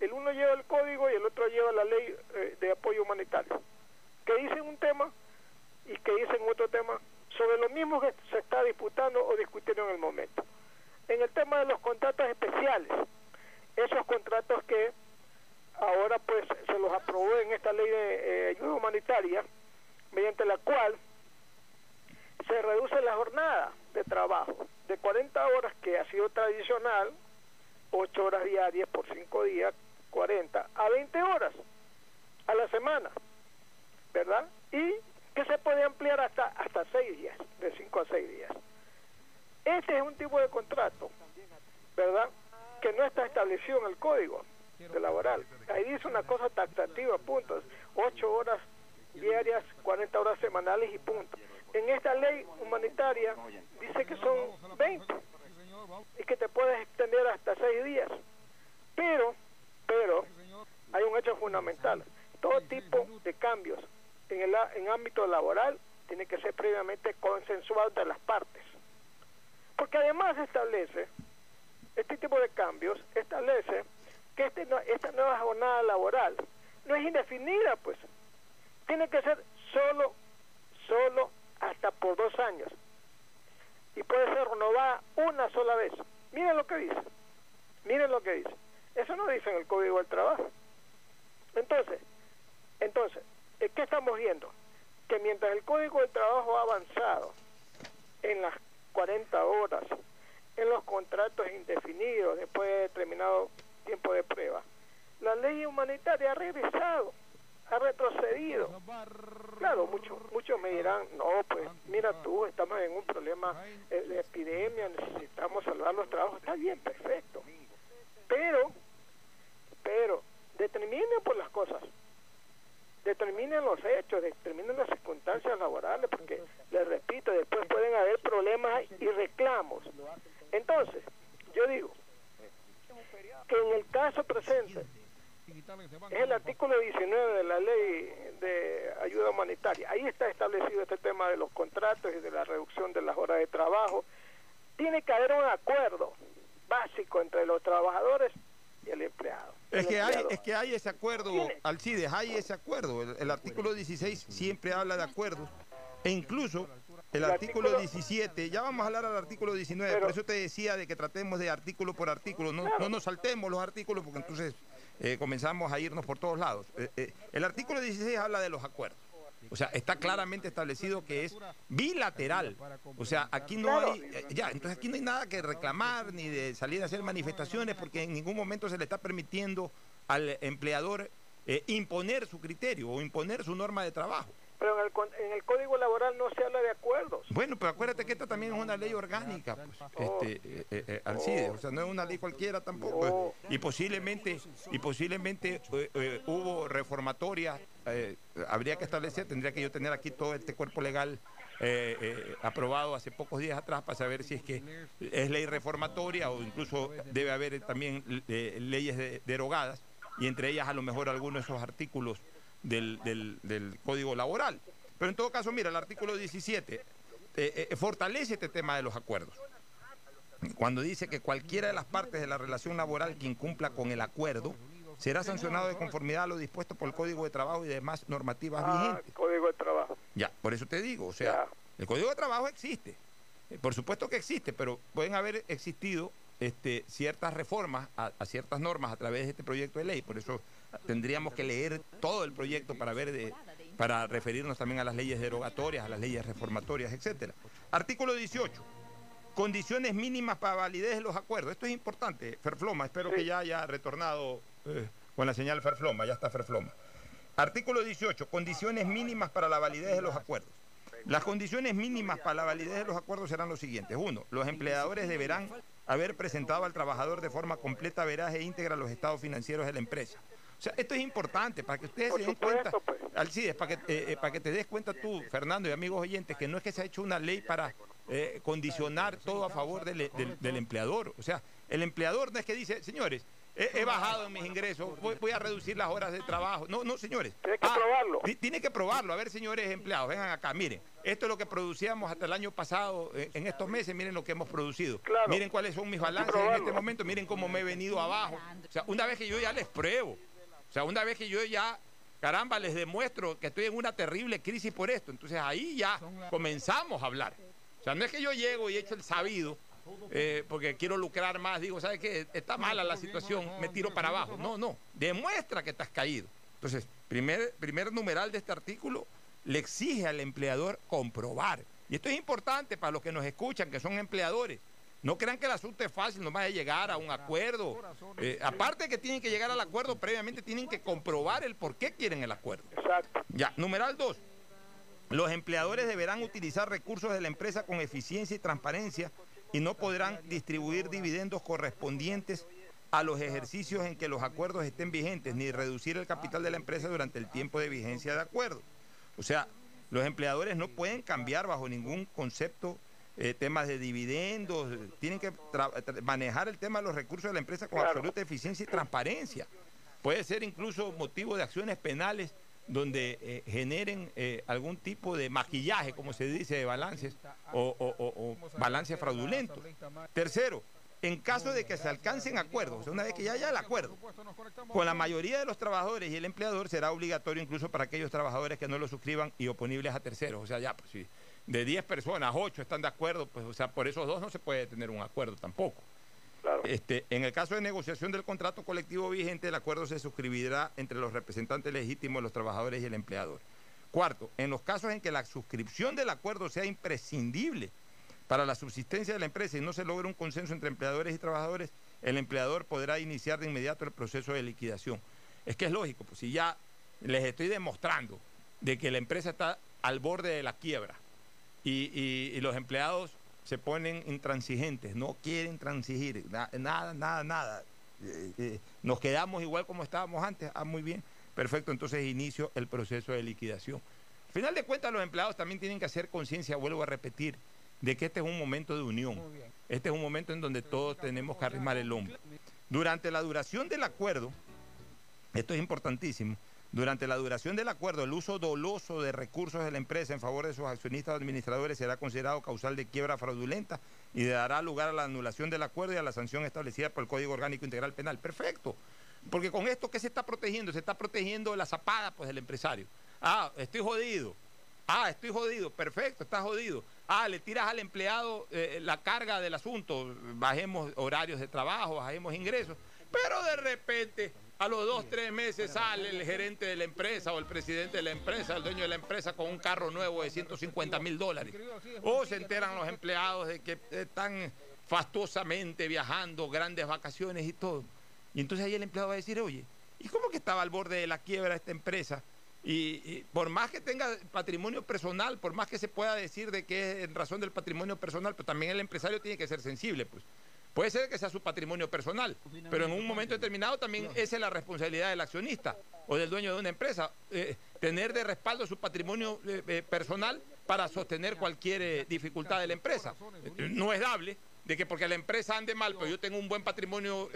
el uno lleva el código y el otro lleva la ley eh, de apoyo humanitario, que dicen un tema y que dicen otro tema sobre lo mismo que se está disputando o discutiendo en el momento. En el tema de los contratos especiales, esos contratos que ahora pues se los aprobó en esta ley de eh, ayuda humanitaria, mediante la cual se reduce la jornada de trabajo de 40 horas que ha sido tradicional, 8 horas diarias por 5 días, 40 a 20 horas a la semana, ¿verdad? Y que se puede ampliar hasta hasta 6 días, de 5 a 6 días. Este es un tipo de contrato, ¿verdad? Que no está establecido en el código de laboral. Ahí dice una cosa taxativa, puntos. 8 horas diarias, 40 horas semanales y punto. En esta ley humanitaria dice que son 20 y que te puedes extender hasta 6 días. Pero pero hay un hecho fundamental. Todo tipo de cambios en el en ámbito laboral tiene que ser previamente consensuado entre las partes. Porque además establece, este tipo de cambios establece que este, esta nueva jornada laboral no es indefinida, pues. Tiene que ser solo, solo hasta por dos años. Y puede ser renovada una sola vez. Miren lo que dice. Miren lo que dice. Eso no dice en el Código del Trabajo. Entonces, entonces, ¿qué estamos viendo? Que mientras el Código del Trabajo ha avanzado en las 40 horas, en los contratos indefinidos después de determinado tiempo de prueba, la ley humanitaria ha regresado, ha retrocedido. Claro, muchos muchos me dirán, no, pues mira tú, estamos en un problema de epidemia, necesitamos salvar los trabajos. Está bien, perfecto. Pero pero determinen por las cosas, determinen los hechos, determinen las circunstancias laborales, porque les repito, después pueden haber problemas y reclamos. Entonces, yo digo que en el caso presente es el artículo 19 de la ley de ayuda humanitaria. Ahí está establecido este tema de los contratos y de la reducción de las horas de trabajo tiene que haber un acuerdo básico entre los trabajadores y el empleado. Es que, hay, es que hay ese acuerdo, Alcides, hay ese acuerdo. El, el artículo 16 siempre habla de acuerdos. E incluso el, El artículo, artículo- 17, ya vamos a hablar al artículo 19, por eso te decía de que tratemos de artículo por artículo, no, no nos saltemos los artículos porque entonces eh, comenzamos a irnos por todos lados. Eh, eh, el artículo 16 habla de los acuerdos. O sea, está claramente establecido que es bilateral. O sea, aquí no hay, eh, ya, entonces aquí no hay nada que reclamar ni de salir a hacer manifestaciones porque en ningún momento se le está permitiendo al empleador eh, imponer su criterio o imponer su norma de trabajo. Pero en el, en el Código Laboral no se habla de acuerdos. Bueno, pero acuérdate que esta también es una ley orgánica, pues, este, eh, eh, eh, o sea, no es una ley cualquiera tampoco. Y posiblemente, y posiblemente eh, eh, hubo reformatorias, eh, habría que establecer, tendría que yo tener aquí todo este cuerpo legal eh, eh, aprobado hace pocos días atrás para saber si es que es ley reformatoria o incluso debe haber también eh, leyes de- derogadas y entre ellas a lo mejor algunos de esos artículos del, del- del Código Laboral. Pero en todo caso, mira, el artículo 17 eh, eh, fortalece este tema de los acuerdos. Cuando dice que cualquiera de las partes de la relación laboral que incumpla con el acuerdo será sancionado de conformidad a lo dispuesto por el Código de Trabajo y demás normativas Ah, vigentes. Código de Trabajo. Ya, por eso te digo, o sea, el Código de Trabajo existe. Eh, Por supuesto que existe, pero pueden haber existido este, ciertas reformas a, a ciertas normas a través de este proyecto de ley. Por eso tendríamos que leer todo el proyecto para ver de, para referirnos también a las leyes derogatorias, a las leyes reformatorias, etcétera. Artículo 18. Condiciones mínimas para validez de los acuerdos. Esto es importante, Ferfloma. Espero que ya haya retornado eh, con la señal Ferfloma. Ya está Ferfloma. Artículo 18. Condiciones mínimas para la validez de los acuerdos. Las condiciones mínimas para la validez de los acuerdos serán los siguientes. Uno, los empleadores deberán haber presentado al trabajador de forma completa, veraz e íntegra los estados financieros de la empresa. O sea, esto es importante para que ustedes se den cuenta, Alcides, para que, eh, eh, para que te des cuenta tú, Fernando y amigos oyentes, que no es que se ha hecho una ley para eh, condicionar todo a favor del, del- del empleador. O sea, el empleador no es que dice, señores, he, he bajado en mis ingresos, voy, voy a reducir las horas de trabajo. No, no, señores. Tiene que Ah, probarlo. ti- Tiene que probarlo. A ver, señores empleados, vengan acá, miren. Esto es lo que producíamos hasta el año pasado, eh, en estos meses, miren lo que hemos producido. Miren cuáles son mis balances en este momento, miren cómo me he venido abajo. O sea, una vez que yo ya les pruebo, o sea, una vez que yo ya, caramba, les demuestro que estoy en una terrible crisis por esto, entonces ahí ya comenzamos a hablar. O sea, no es que yo llego y echo el sabido, eh, porque quiero lucrar más, digo, ¿sabes qué? Está mala la situación, me tiro para abajo. No, no, demuestra que estás caído. Entonces, primer, primer numeral de este artículo le exige al empleador comprobar. Y esto es importante para los que nos escuchan, que son empleadores. No crean que el asunto es fácil, nomás de llegar a un acuerdo. Eh, aparte de que tienen que llegar al acuerdo, previamente tienen que comprobar el por qué quieren el acuerdo. Exacto. Ya, numeral 2. Los empleadores deberán utilizar recursos de la empresa con eficiencia y transparencia y no podrán distribuir dividendos correspondientes a los ejercicios en que los acuerdos estén vigentes, ni reducir el capital de la empresa durante el tiempo de vigencia de acuerdo. O sea, los empleadores no pueden cambiar bajo ningún concepto eh, temas de dividendos, eh, tienen que manejar el tema de los recursos de la empresa con absoluta eficiencia y transparencia. Puede ser incluso motivo de acciones penales donde eh, generen eh, algún tipo de maquillaje, como se dice, de balances o, o- o- o balances fraudulentos. Tercero, en caso de que se alcancen acuerdos, una vez que ya haya el acuerdo, con la mayoría de los trabajadores y el empleador será obligatorio incluso para aquellos trabajadores que no lo suscriban y oponibles a terceros. O sea, ya, pues si de 10 personas, 8 están de acuerdo, pues o sea, por esos dos no se puede tener un acuerdo tampoco. Este, en el caso de negociación del contrato colectivo vigente, el acuerdo se suscribirá entre los representantes legítimos, los trabajadores y el empleador. Cuarto, en los casos en que la suscripción del acuerdo sea imprescindible para la subsistencia de la empresa y no se logre un consenso entre empleadores y trabajadores, el empleador podrá iniciar de inmediato el proceso de liquidación. Es que es lógico, pues si ya les estoy demostrando de que la empresa está al borde de la quiebra y, y- y los empleados se ponen intransigentes, no quieren transigir, na- nada, nada, nada. Eh, eh, nos quedamos igual como estábamos antes, ah, muy bien, perfecto, entonces inicio el proceso de liquidación. Al final de cuentas, los empleados también tienen que hacer conciencia, vuelvo a repetir, de que este es un momento de unión. Este es un momento en donde todos tenemos que arrimar el hombro. Durante la duración del acuerdo, esto es importantísimo, Durante la duración del acuerdo, el uso doloso de recursos de la empresa en favor de sus accionistas o administradores será considerado causal de quiebra fraudulenta y dará lugar a la anulación del acuerdo y a la sanción establecida por el Código Orgánico Integral Penal. Perfecto. Porque con esto, ¿qué se está protegiendo? Se está protegiendo la zapada pues, del empresario. Ah, estoy jodido. Ah, estoy jodido. Perfecto, está jodido. Ah, le tiras al empleado eh, la carga del asunto. Bajemos horarios de trabajo, bajemos ingresos. Pero de repente a los dos, tres meses sale el gerente de la empresa o el presidente de la empresa, el dueño de la empresa con un carro nuevo de 150 mil dólares. O se enteran los empleados de que están fastuosamente viajando, grandes vacaciones y todo. Y entonces ahí el empleado va a decir, oye, ¿y cómo que estaba al borde de la quiebra esta empresa? Y, por más que tenga patrimonio personal, por más que se pueda decir de que es en razón del patrimonio personal, pero también el empresario tiene que ser sensible, pues. Puede ser que sea su patrimonio personal, pero en un momento determinado también esa es la responsabilidad del accionista o del dueño de una empresa, eh, tener de respaldo su patrimonio eh, eh, personal para sostener cualquier dificultad de la empresa. No es dable de que porque la empresa ande mal, pero yo tengo un buen patrimonio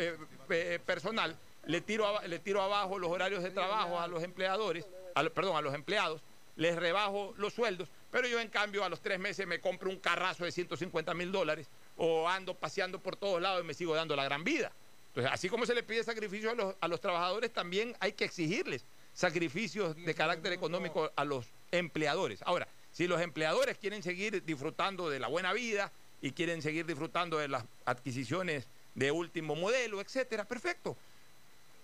personal, le tiro, le tiro abajo los horarios de trabajo a los empleadores, perdón, a los empleados, les rebajo los sueldos, pero yo en cambio a los tres meses me compro un carrazo de 150 mil dólares o ando paseando por todos lados y me sigo dando la gran vida. Entonces, así como se le pide sacrificios a los, a los trabajadores, también hay que exigirles sacrificios de carácter económico a los empleadores. Ahora, si los empleadores quieren seguir disfrutando de la buena vida y quieren seguir disfrutando de las adquisiciones de último modelo, etcétera, perfecto.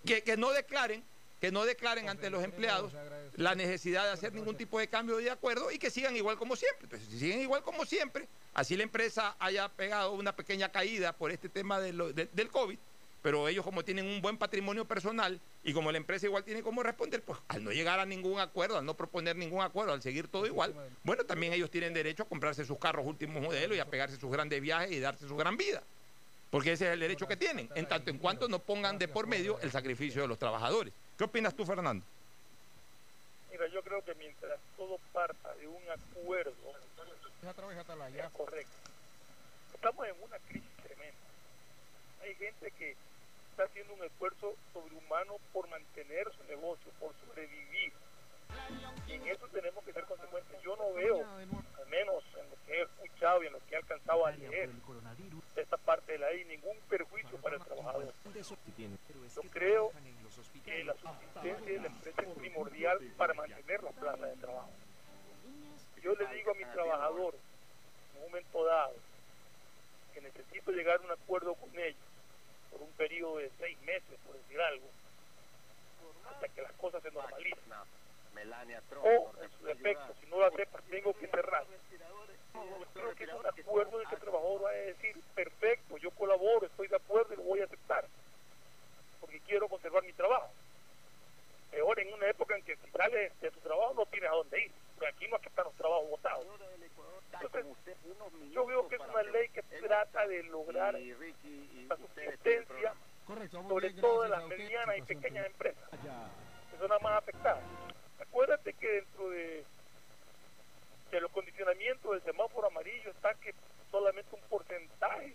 Que, que no declaren que no declaren ante los empleados la necesidad de hacer ningún tipo de cambio de acuerdo y que sigan igual como siempre. Entonces, si siguen igual como siempre, así la empresa haya pegado una pequeña caída por este tema del COVID, pero ellos como tienen un buen patrimonio personal y como la empresa igual tiene cómo responder, pues al no llegar a ningún acuerdo, al no proponer ningún acuerdo, al seguir todo igual, bueno, también ellos tienen derecho a comprarse sus carros últimos modelos y a pegarse sus grandes viajes y darse su gran vida. Porque ese es el derecho que tienen, en tanto en cuanto no pongan de por medio el sacrificio de los trabajadores. ¿Qué opinas tú, Fernando? Mira, yo creo que mientras todo parta de un acuerdo, es correcto. Estamos en una crisis tremenda. Hay gente que está haciendo un esfuerzo sobrehumano por mantener su negocio, por sobrevivir. Y en eso tenemos que ser consecuentes. Yo no veo, al menos en lo que he escuchado y en lo que he alcanzado a leer, de esta parte de la ley, ningún perjuicio para el trabajador. Yo creo que la subsistencia de la empresa es primordial para mantener la plaza de trabajo. Yo le digo a mi trabajador, en un momento dado, que necesito llegar a un acuerdo con ellos por un periodo de seis meses, por decir algo, hasta que las cosas se normalicen. O, en su defecto, si no lo aceptas, tengo que cerrar. creo que es un acuerdo de que el trabajador va a decir, perfecto, yo colaboro, estoy de acuerdo y lo voy a aceptar porque quiero conservar mi trabajo. Peor en una época en que si sales de tu trabajo no tienes a dónde ir, porque aquí no están los trabajos votados. Entonces, yo veo que es una ley que trata de lograr la subsistencia, sobre todo de las medianas y pequeñas empresas, que son las más afectadas. Acuérdate que dentro de, de los condicionamientos del semáforo amarillo está que solamente un porcentaje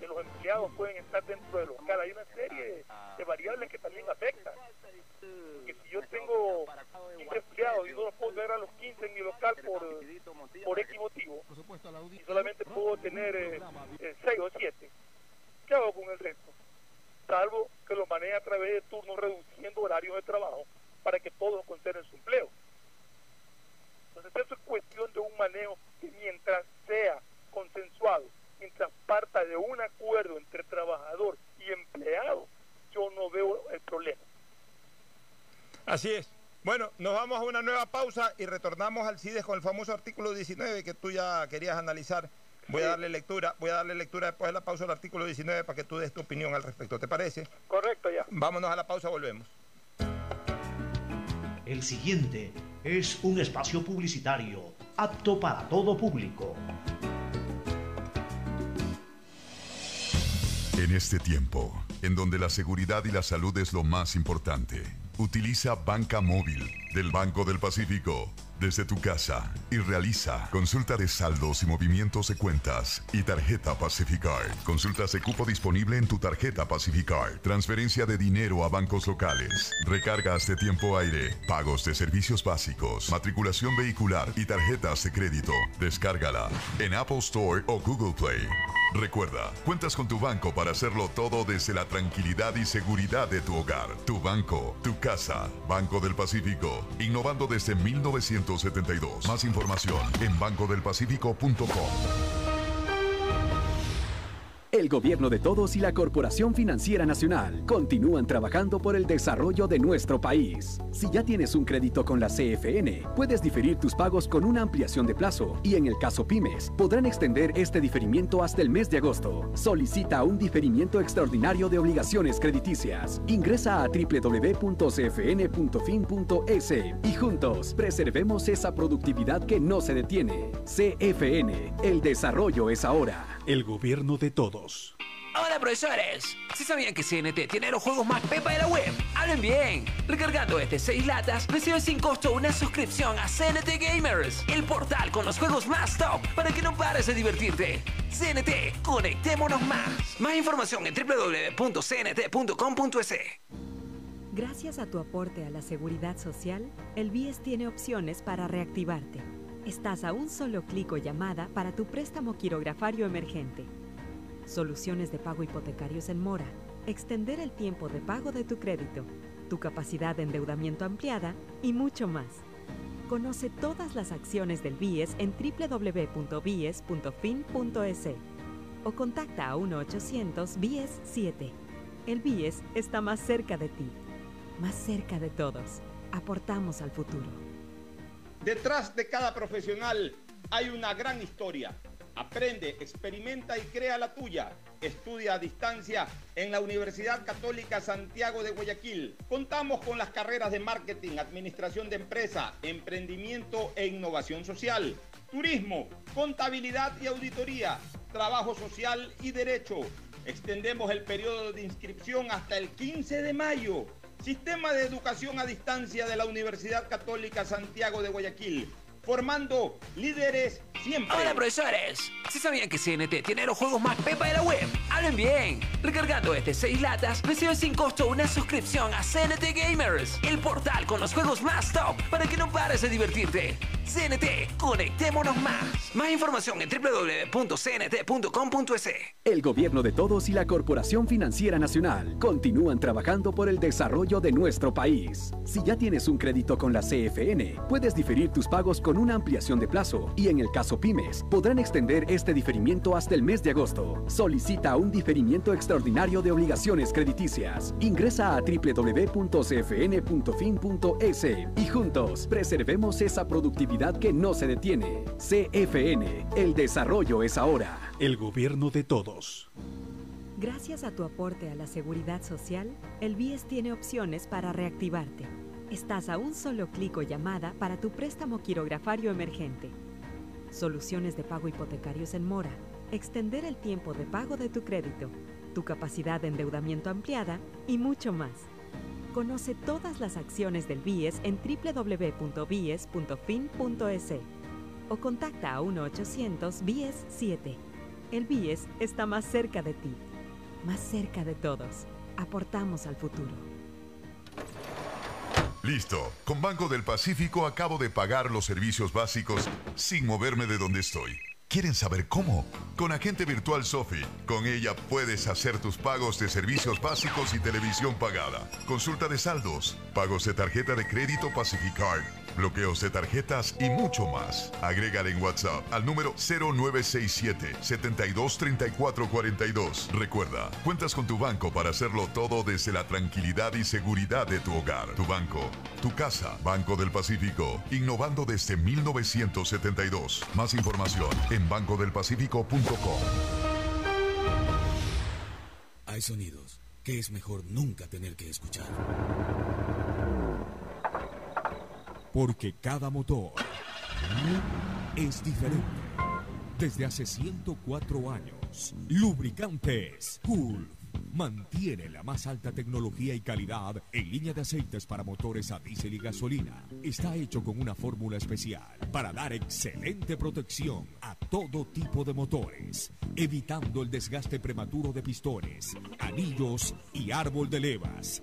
de los empleados pueden estar dentro del local. Hay una serie de variables que también afectan. Que si yo tengo 15 empleados y no los puedo ver a los 15 en mi local por, por X motivo, y solamente puedo tener eh, 6 eh, o 7, ¿qué hago con el resto? Salvo que lo maneje a través de turnos reduciendo horarios de trabajo para que todos conserven su empleo. Entonces eso es cuestión de un manejo que mientras sea consensuado, mientras parta de un acuerdo entre trabajador y empleado, yo no veo el problema. Así es. Bueno, nos vamos a una nueva pausa y retornamos al CIDES con el famoso artículo 19 que tú ya querías analizar. Voy a darle lectura, voy a darle lectura después de la pausa al artículo 19 para que tú des tu opinión al respecto. ¿Te parece? Correcto, ya. Vámonos a la pausa, volvemos. El siguiente es un espacio publicitario apto para todo público. En este tiempo, en donde la seguridad y la salud es lo más importante, Utiliza Banca Móvil del Banco del Pacífico desde tu casa y realiza consulta de saldos y movimientos de cuentas y tarjeta Pacificard. Consultas de cupo disponible en tu tarjeta Pacificard. Transferencia de dinero a bancos locales. Recargas de tiempo aire. Pagos de servicios básicos. Matriculación vehicular y tarjetas de crédito. Descárgala en Apple Store o Google Play. Recuerda, cuentas con tu banco para hacerlo todo desde la tranquilidad y seguridad de tu hogar. Tu banco, tu casa. Banco del Pacífico. Innovando desde 1972. Más información en bancodelpacifico.com. El gobierno de todos y la Corporación Financiera Nacional continúan trabajando por el desarrollo de nuestro país. Si ya tienes un crédito con la CFN, puedes diferir tus pagos con una ampliación de plazo y en el caso pymes, podrán extender este diferimiento hasta el mes de agosto. Solicita un diferimiento extraordinario de obligaciones crediticias. Ingresa a www.cfn.fin.es y juntos preservemos esa productividad que no se detiene. CFN, el desarrollo es ahora. El gobierno de todos. Hola profesores, si sabían que CNT tiene los juegos más pepa de la web, hablen bien. Recargando este 6 latas, recibe sin costo una suscripción a CNT Gamers, el portal con los juegos más top para que no pares de divertirte. CNT, conectémonos más. Más información en www.cnt.com.es. Gracias a tu aporte a la seguridad social, el BIES tiene opciones para reactivarte. Estás a un solo clic o llamada para tu préstamo quirografario emergente. Soluciones de pago hipotecarios en mora. Extender el tiempo de pago de tu crédito. Tu capacidad de endeudamiento ampliada y mucho más. Conoce todas las acciones del BIES en www.bies.fin.es o contacta a 1-800-BIES-7. El BIES está más cerca de ti, más cerca de todos. Aportamos al futuro. Detrás de cada profesional hay una gran historia. Aprende, experimenta y crea la tuya. Estudia a distancia en la Universidad Católica Santiago de Guayaquil. Contamos con las carreras de marketing, administración de empresa, emprendimiento e innovación social, turismo, contabilidad y auditoría, trabajo social y derecho. Extendemos el periodo de inscripción hasta el 15 de mayo. Sistema de Educación a Distancia de la Universidad Católica Santiago de Guayaquil, formando líderes siempre. Hola profesores, si sabían que CNT tiene los juegos más pepa de la web, hablen bien. Recargando este 6 latas, recibe sin costo una suscripción a CNT Gamers, el portal con los juegos más top para que no pares de divertirte. CNT, conectémonos más. Más información en www.cnt.com.es. El gobierno de todos y la Corporación Financiera Nacional continúan trabajando por el desarrollo de nuestro país. Si ya tienes un crédito con la CFN, puedes diferir tus pagos con una ampliación de plazo y en el caso pymes, podrán extender este diferimiento hasta el mes de agosto. Solicita un diferimiento extraordinario de obligaciones crediticias. Ingresa a www.cfn.fin.es y juntos preservemos esa productividad que no se detiene. CFN, el desarrollo es ahora. El gobierno de todos. Gracias a tu aporte a la seguridad social, el BIES tiene opciones para reactivarte. Estás a un solo clic o llamada para tu préstamo quirografario emergente. Soluciones de pago hipotecarios en mora. Extender el tiempo de pago de tu crédito. Tu capacidad de endeudamiento ampliada y mucho más. Conoce todas las acciones del BIES en www.bies.fin.es o contacta a 1-800-BIES-7. El BIES está más cerca de ti, más cerca de todos. Aportamos al futuro. Listo. Con Banco del Pacífico acabo de pagar los servicios básicos sin moverme de donde estoy. ¿Quieren saber cómo? Con Agente Virtual Sofi. Con ella puedes hacer tus pagos de servicios básicos y televisión pagada. Consulta de saldos, pagos de tarjeta de crédito Pacificard, bloqueos de tarjetas y mucho más. Agrégale en WhatsApp al número 0967 723442. Recuerda, cuentas con tu banco para hacerlo todo desde la tranquilidad y seguridad de tu hogar. Tu banco, tu casa, Banco del Pacífico, innovando desde 1972. Más información en bancodelpacifico.com. Hay sonidos que es mejor nunca tener que escuchar. Porque cada motor es diferente. Desde hace 104 años, lubricantes Cool mantiene la más alta tecnología y calidad en línea de aceites para motores a diésel y gasolina. Está hecho con una fórmula especial para dar excelente protección a todo tipo de motores, evitando el desgaste prematuro de pistones, anillos y árbol de levas,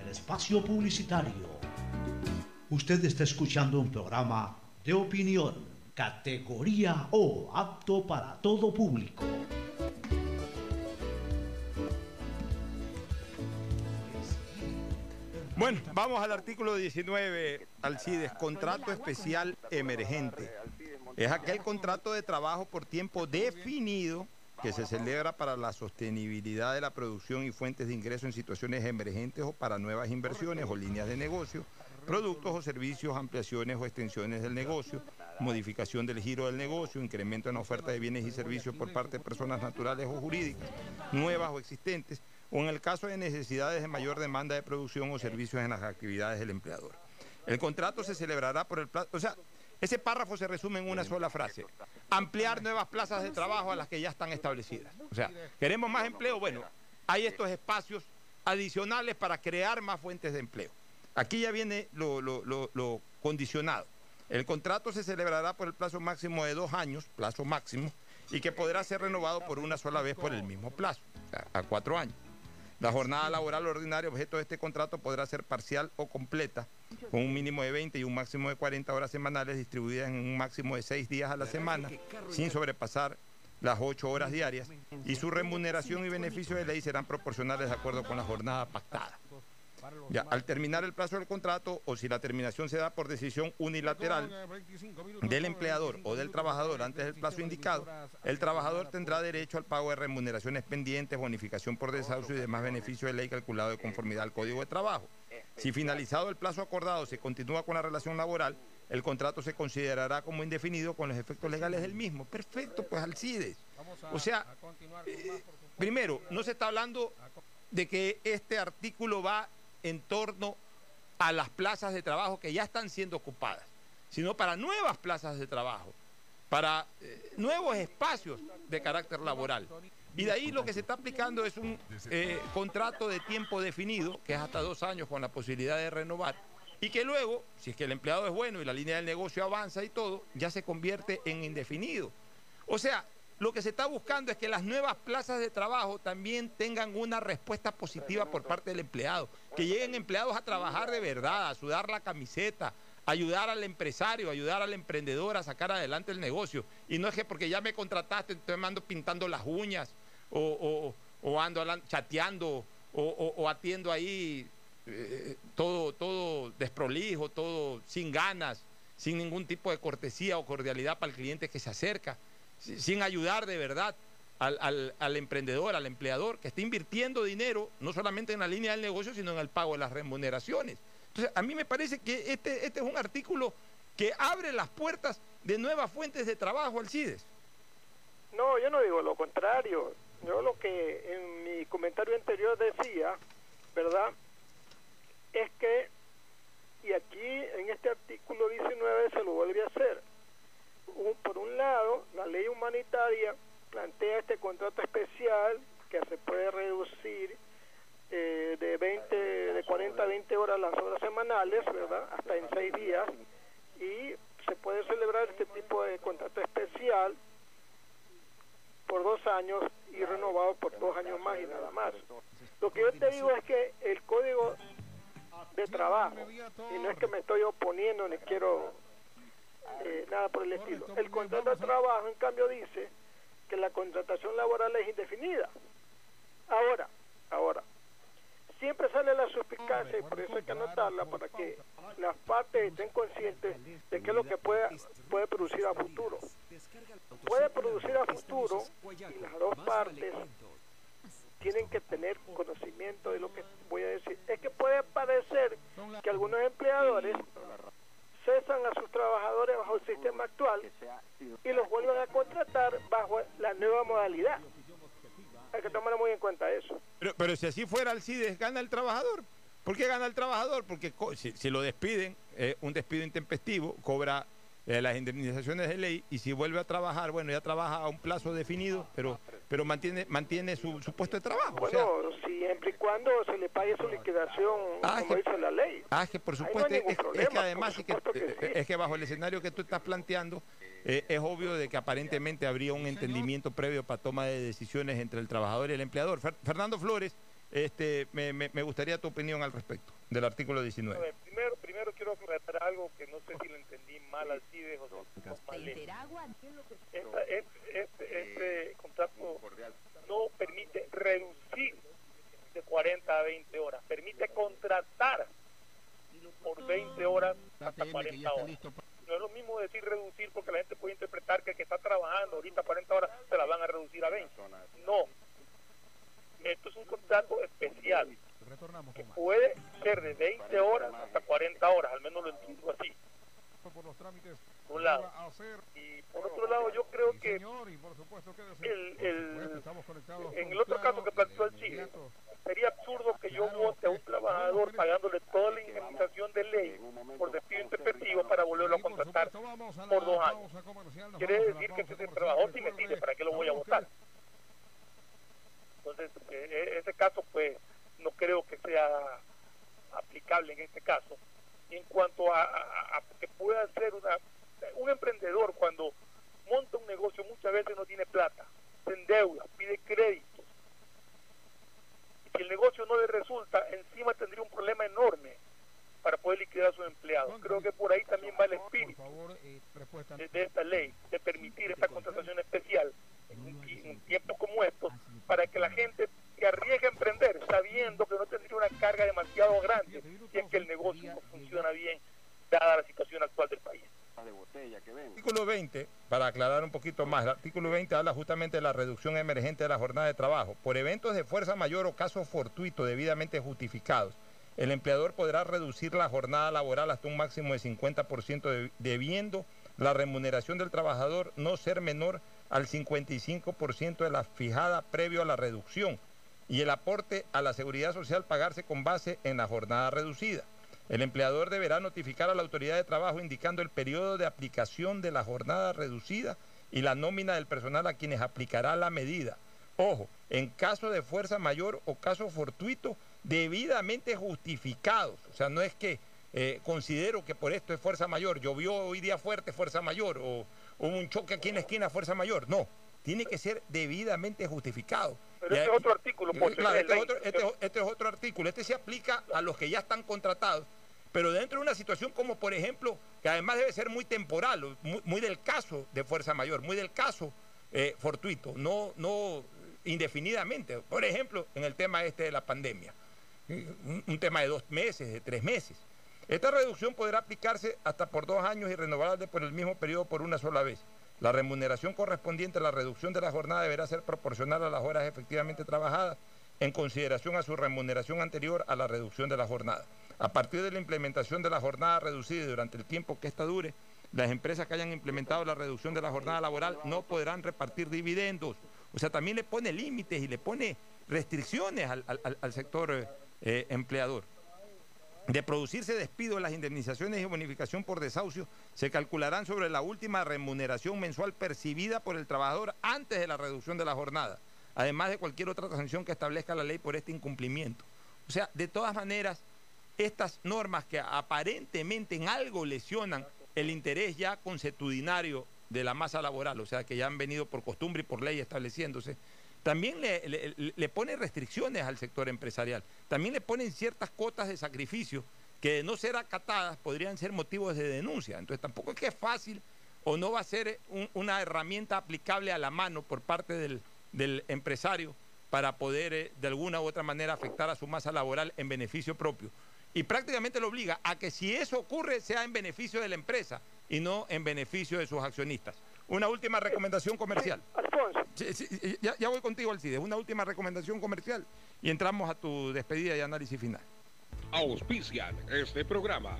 espacio publicitario. Usted está escuchando un programa de opinión, categoría O, apto para todo público. Bueno, vamos al artículo 19, Alcides, contrato especial emergente. Es aquel contrato de trabajo por tiempo definido que se celebra para la sostenibilidad de la producción y fuentes de ingreso en situaciones emergentes o para nuevas inversiones o líneas de negocio, productos o servicios, ampliaciones o extensiones del negocio, modificación del giro del negocio, incremento en la oferta de bienes y servicios por parte de personas naturales o jurídicas, nuevas o existentes, o en el caso de necesidades de mayor demanda de producción o servicios en las actividades del empleador. El contrato se celebrará por el plazo, ese párrafo se resume en una sola frase. Ampliar nuevas plazas de trabajo a las que ya están establecidas. O sea, queremos más empleo, bueno, hay estos espacios adicionales para crear más fuentes de empleo. Aquí ya viene lo, condicionado. El contrato se celebrará por el plazo máximo de dos años, plazo máximo, y que podrá ser renovado por una sola vez por el mismo plazo, a cuatro años. La jornada laboral ordinaria objeto de este contrato podrá ser parcial o completa, con un mínimo de 20 y un máximo de 40 horas semanales distribuidas en un máximo de 6 días a la semana, sin sobrepasar las 8 horas diarias, y su remuneración y beneficio de ley serán proporcionales de acuerdo con la jornada pactada. Ya, al terminar el plazo del contrato o si la terminación se da por decisión unilateral del empleador o del trabajador antes del plazo indicado, el trabajador tendrá derecho al pago de remuneraciones pendientes, bonificación por desahucio y demás beneficios de ley calculado de conformidad al Código de Trabajo. Si finalizado el plazo acordado se continúa con la relación laboral, el contrato se considerará como indefinido con los efectos legales del mismo. Perfecto, pues Alcides. O sea, eh, primero, no se está hablando de que este artículo va en torno a las plazas de trabajo que ya están siendo ocupadas, sino para nuevas plazas de trabajo, para eh, nuevos espacios de carácter laboral. Y de ahí lo que se está aplicando es un eh, contrato de tiempo definido, que es hasta dos años con la posibilidad de renovar, y que luego, si es que el empleado es bueno y la línea del negocio avanza y todo, ya se convierte en indefinido. O sea, lo que se está buscando es que las nuevas plazas de trabajo también tengan una respuesta positiva por parte del empleado, que lleguen empleados a trabajar de verdad, a sudar la camiseta, ayudar al empresario, ayudar al emprendedor a sacar adelante el negocio. Y no es que porque ya me contrataste, entonces me ando pintando las uñas o, ando chateando o, atiendo ahí eh, todo, todo desprolijo, todo sin ganas, sin ningún tipo de cortesía o cordialidad para el cliente que se acerca, sin ayudar de verdad al, al- al emprendedor, al empleador, que está invirtiendo dinero no solamente en la línea del negocio, sino en el pago de las remuneraciones. Entonces, a mí me parece que este, este es un artículo que abre las puertas de nuevas fuentes de trabajo al CIDES. No, yo no digo lo contrario. Yo lo que en mi comentario anterior decía, ¿verdad? Es que, y aquí en este artículo 19 se lo vuelve a hacer. Por un lado, la ley humanitaria plantea este contrato especial que se puede reducir eh, de 20, de 40 a 20 horas las horas semanales, ¿verdad? Hasta en 6 días. Y se puede celebrar este tipo de contrato especial por dos años y renovado por dos años más y nada más. Lo que yo te digo es que el código de trabajo, y no es que me estoy oponiendo ni quiero eh, nada por el estilo, el contrato de trabajo en cambio dice que la contratación laboral es indefinida. Ahora, ahora, siempre sale la suspicacia y por eso hay que anotarla para que las partes estén conscientes de qué es lo que puede, puede producir a futuro. Puede producir a futuro y las dos partes tienen que tener conocimiento de lo que voy a decir. Es que puede parecer que algunos empleadores cesan a sus trabajadores bajo el sistema actual y los vuelven a contratar bajo la nueva modalidad. Hay que tomar muy en cuenta eso. Pero, pero si así fuera Alcides, gana el trabajador. ¿Por qué gana el trabajador? Porque si, si lo despiden, eh, un despido intempestivo, cobra eh, las indemnizaciones de ley y si vuelve a trabajar, bueno, ya trabaja a un plazo definido, pero, pero mantiene, mantiene su, su puesto de trabajo. O sea, Bueno, siempre y cuando se le pague su liquidación, Ah, como dice la ley. Ah, es que por no supuesto, es, problema, que además es que, que eh, sí. es que bajo el escenario que tú estás planteando, eh, es obvio de que aparentemente habría un entendimiento previo para toma de decisiones entre el trabajador y el empleador. Fer- Fernando Flores, este, me, me- me gustaría tu opinión al respecto del artículo A 19. ver, primero, primero quiero aclarar algo que no sé si lo entendí mal al CIDE o si lo mal leí. Esta- es- este, este contrato no permite reducir de 40 a 20 horas, permite contratar por 20 horas hasta 40 horas. No es lo mismo decir reducir porque la gente puede interpretar que el que está trabajando ahorita 40 horas se la van a reducir a 20. No. Esto es un contrato especial que puede ser de 20 horas hasta 40 horas, al menos lo entiendo así. Por un lado. Y por otro lado, yo creo que el, el- en el otro caso que planteó el Chile, sería absurdo que yo vote a un trabajador pagándole toda la indemnización de ley por despido intempestivo para volverlo a contratar por dos años. Quiere decir que ese trabajador sí me sirve, ¿para qué lo voy a votar? Entonces, eh, eh, ese caso, pues, no creo que sea aplicable en este caso. Y en cuanto a, a- a que pueda ser una, un emprendedor cuando monta un negocio muchas veces no tiene plata, se endeuda, pide crédito. Y si el negocio no le resulta, encima tendría un problema enorme para poder liquidar a sus empleados. Creo que por ahí también va el espíritu de, de esta ley, de permitir esta contratación especial en, tiempos como estos, para que la gente se arriesgue a emprender sabiendo que no tendría una carga demasiado grande si es que el negocio no funciona bien, dada la situación actual del país. artículo 20, para aclarar un poquito más, el artículo 20 habla justamente de la reducción emergente de la jornada de trabajo. Por eventos de fuerza mayor o casos fortuitos debidamente justificados, el empleador podrá reducir la jornada laboral hasta un máximo de 50% de- debiendo la remuneración del trabajador no ser menor al 55% de la fijada previo a la reducción y el aporte a la seguridad social pagarse con base en la jornada reducida. El empleador deberá notificar a la autoridad de trabajo indicando el periodo de aplicación de la jornada reducida y la nómina del personal a quienes aplicará la medida. Ojo, en caso de fuerza mayor o caso fortuito, debidamente justificados. O sea, no es que eh, considero que por esto es fuerza mayor, llovió hoy día fuerte, fuerza mayor, o un choque aquí en la esquina, fuerza mayor. No, tiene que ser debidamente justificado. Pero este es otro artículo, Pocho, Claro, este es este, el es otro, 20, este es- este es otro artículo. Este se aplica a los que ya están contratados, pero dentro de una situación como, por ejemplo, que además debe ser muy temporal, muy, muy del caso de fuerza mayor, muy del caso eh, fortuito, no, no indefinidamente. Por ejemplo, en el tema este de la pandemia, un, un tema de dos meses, de tres meses. Esta reducción podrá aplicarse hasta por dos años y renovarse por el mismo periodo por una sola vez. La remuneración correspondiente a la reducción de la jornada deberá ser proporcional a las horas efectivamente trabajadas en consideración a su remuneración anterior a la reducción de la jornada. A partir de la implementación de la jornada reducida durante el tiempo que ésta dure, las empresas que hayan implementado la reducción de la jornada laboral no podrán repartir dividendos. O sea, también le pone límites y le pone restricciones al sector eh, eh, empleador. De producirse despido, las indemnizaciones y bonificación por desahucio se calcularán sobre la última remuneración mensual percibida por el trabajador antes de la reducción de la jornada, además de cualquier otra sanción que establezca la ley por este incumplimiento. O sea, de todas maneras, estas normas que aparentemente en algo lesionan el interés ya consuetudinario de la masa laboral, o sea, que ya han venido por costumbre y por ley estableciéndose, también le, le, pone restricciones al sector empresarial, también le ponen ciertas cotas de sacrificio que de no ser acatadas podrían ser motivos de denuncia. Entonces tampoco es que es fácil o no va a ser un- una herramienta aplicable a la mano por parte del, del empresario para poder eh, de alguna u otra manera afectar a su masa laboral en beneficio propio. Y prácticamente lo obliga a que si eso ocurre sea en beneficio de la empresa y no en beneficio de sus accionistas. Una última recomendación comercial. Alfonso. Ya voy contigo, Alcides. Una última recomendación comercial y entramos a tu despedida y análisis final. Auspician este programa.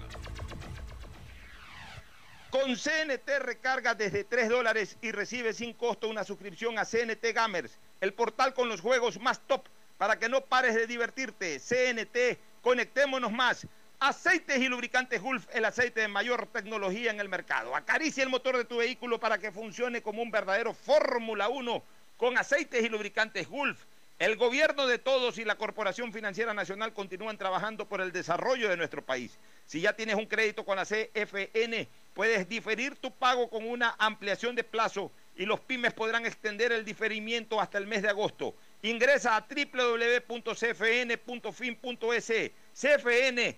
Con CNT recarga desde 3 dólares y recibe sin costo una suscripción a CNT Gamers, el portal con los juegos más top para que no pares de divertirte. CNT, conectémonos más. Aceites y lubricantes Gulf, el aceite de mayor tecnología en el mercado. Acaricia el motor de tu vehículo para que funcione como un verdadero Fórmula 1 con aceites y lubricantes Gulf. El gobierno de todos y la Corporación Financiera Nacional continúan trabajando por el desarrollo de nuestro país. Si ya tienes un crédito con la CFN, puedes diferir tu pago con una ampliación de plazo y los pymes podrán extender el diferimiento hasta el mes de agosto. Ingresa a www.cfn.fin.es. CFN,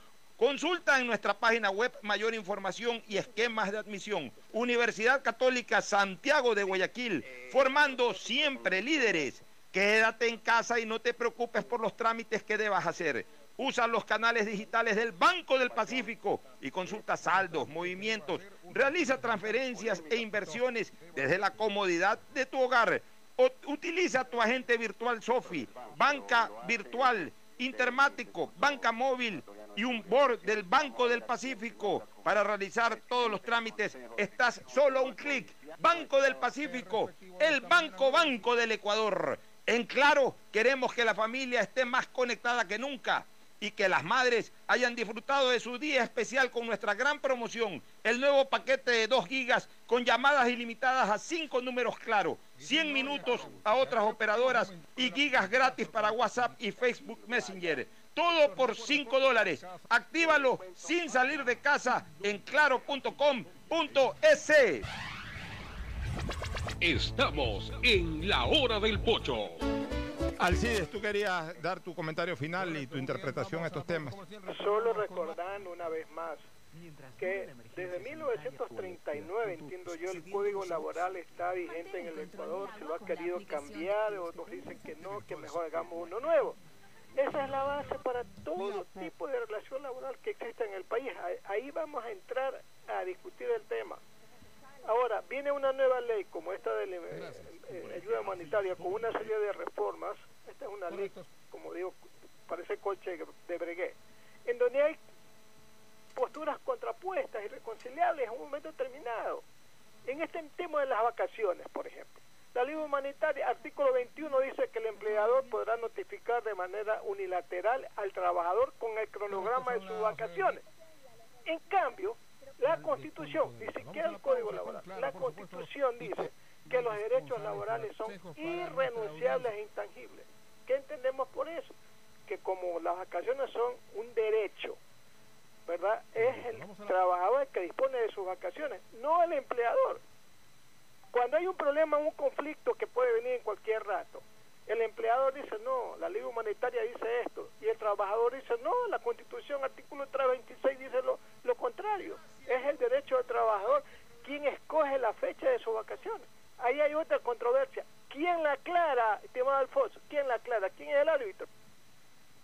Consulta en nuestra página web mayor información y esquemas de admisión. Universidad Católica Santiago de Guayaquil, formando siempre líderes. Quédate en casa y no te preocupes por los trámites que debas hacer. Usa los canales digitales del Banco del Pacífico y consulta saldos, movimientos, realiza transferencias e inversiones desde la comodidad de tu hogar. Utiliza tu agente virtual Sofi, banca virtual, intermático, banca móvil y un board del Banco del Pacífico para realizar todos los trámites. Estás solo a un clic. Banco del Pacífico, el Banco Banco del Ecuador. En claro, queremos que la familia esté más conectada que nunca y que las madres hayan disfrutado de su día especial con nuestra gran promoción, el nuevo paquete de 2 gigas con llamadas ilimitadas a 5 números claro, 100 minutos a otras operadoras y gigas gratis para WhatsApp y Facebook Messenger. Todo por 5 dólares. Actívalo sin salir de casa en claro.com.es. Estamos en la hora del pocho. Alcides, tú querías dar tu comentario final y tu interpretación a estos temas. Solo recordando una vez más que desde 1939, entiendo yo, el código laboral está vigente en el Ecuador, se lo ha querido cambiar, otros dicen que no, que mejor hagamos uno nuevo. Esa es la base para todo tipo de relación laboral que existe en el país. Ahí vamos a entrar a discutir el tema. Ahora, viene una nueva ley como esta de la eh, ayuda humanitaria con una serie de reformas. Esta es una ley, como digo, parece coche de breguet, en donde hay posturas contrapuestas y reconciliables en un momento determinado. En este tema de las vacaciones, por ejemplo. La ley humanitaria, artículo 21, dice que el empleador podrá notificar de manera unilateral al trabajador con el cronograma de sus vacaciones. En cambio, la Constitución, ni siquiera el Código Laboral, la Constitución dice que los derechos laborales son irrenunciables e intangibles. ¿Qué entendemos por eso? Que como las vacaciones son un derecho, ¿verdad? Es el trabajador el que dispone de sus vacaciones, no el empleador. Cuando hay un problema, un conflicto que puede venir en cualquier rato, el empleador dice no, la ley humanitaria dice esto, y el trabajador dice no, la constitución artículo 326 dice lo, lo contrario, es el derecho del trabajador quien escoge la fecha de sus vacaciones. Ahí hay otra controversia. ¿Quién la aclara, estimado Alfonso? ¿Quién la aclara? ¿Quién es el árbitro?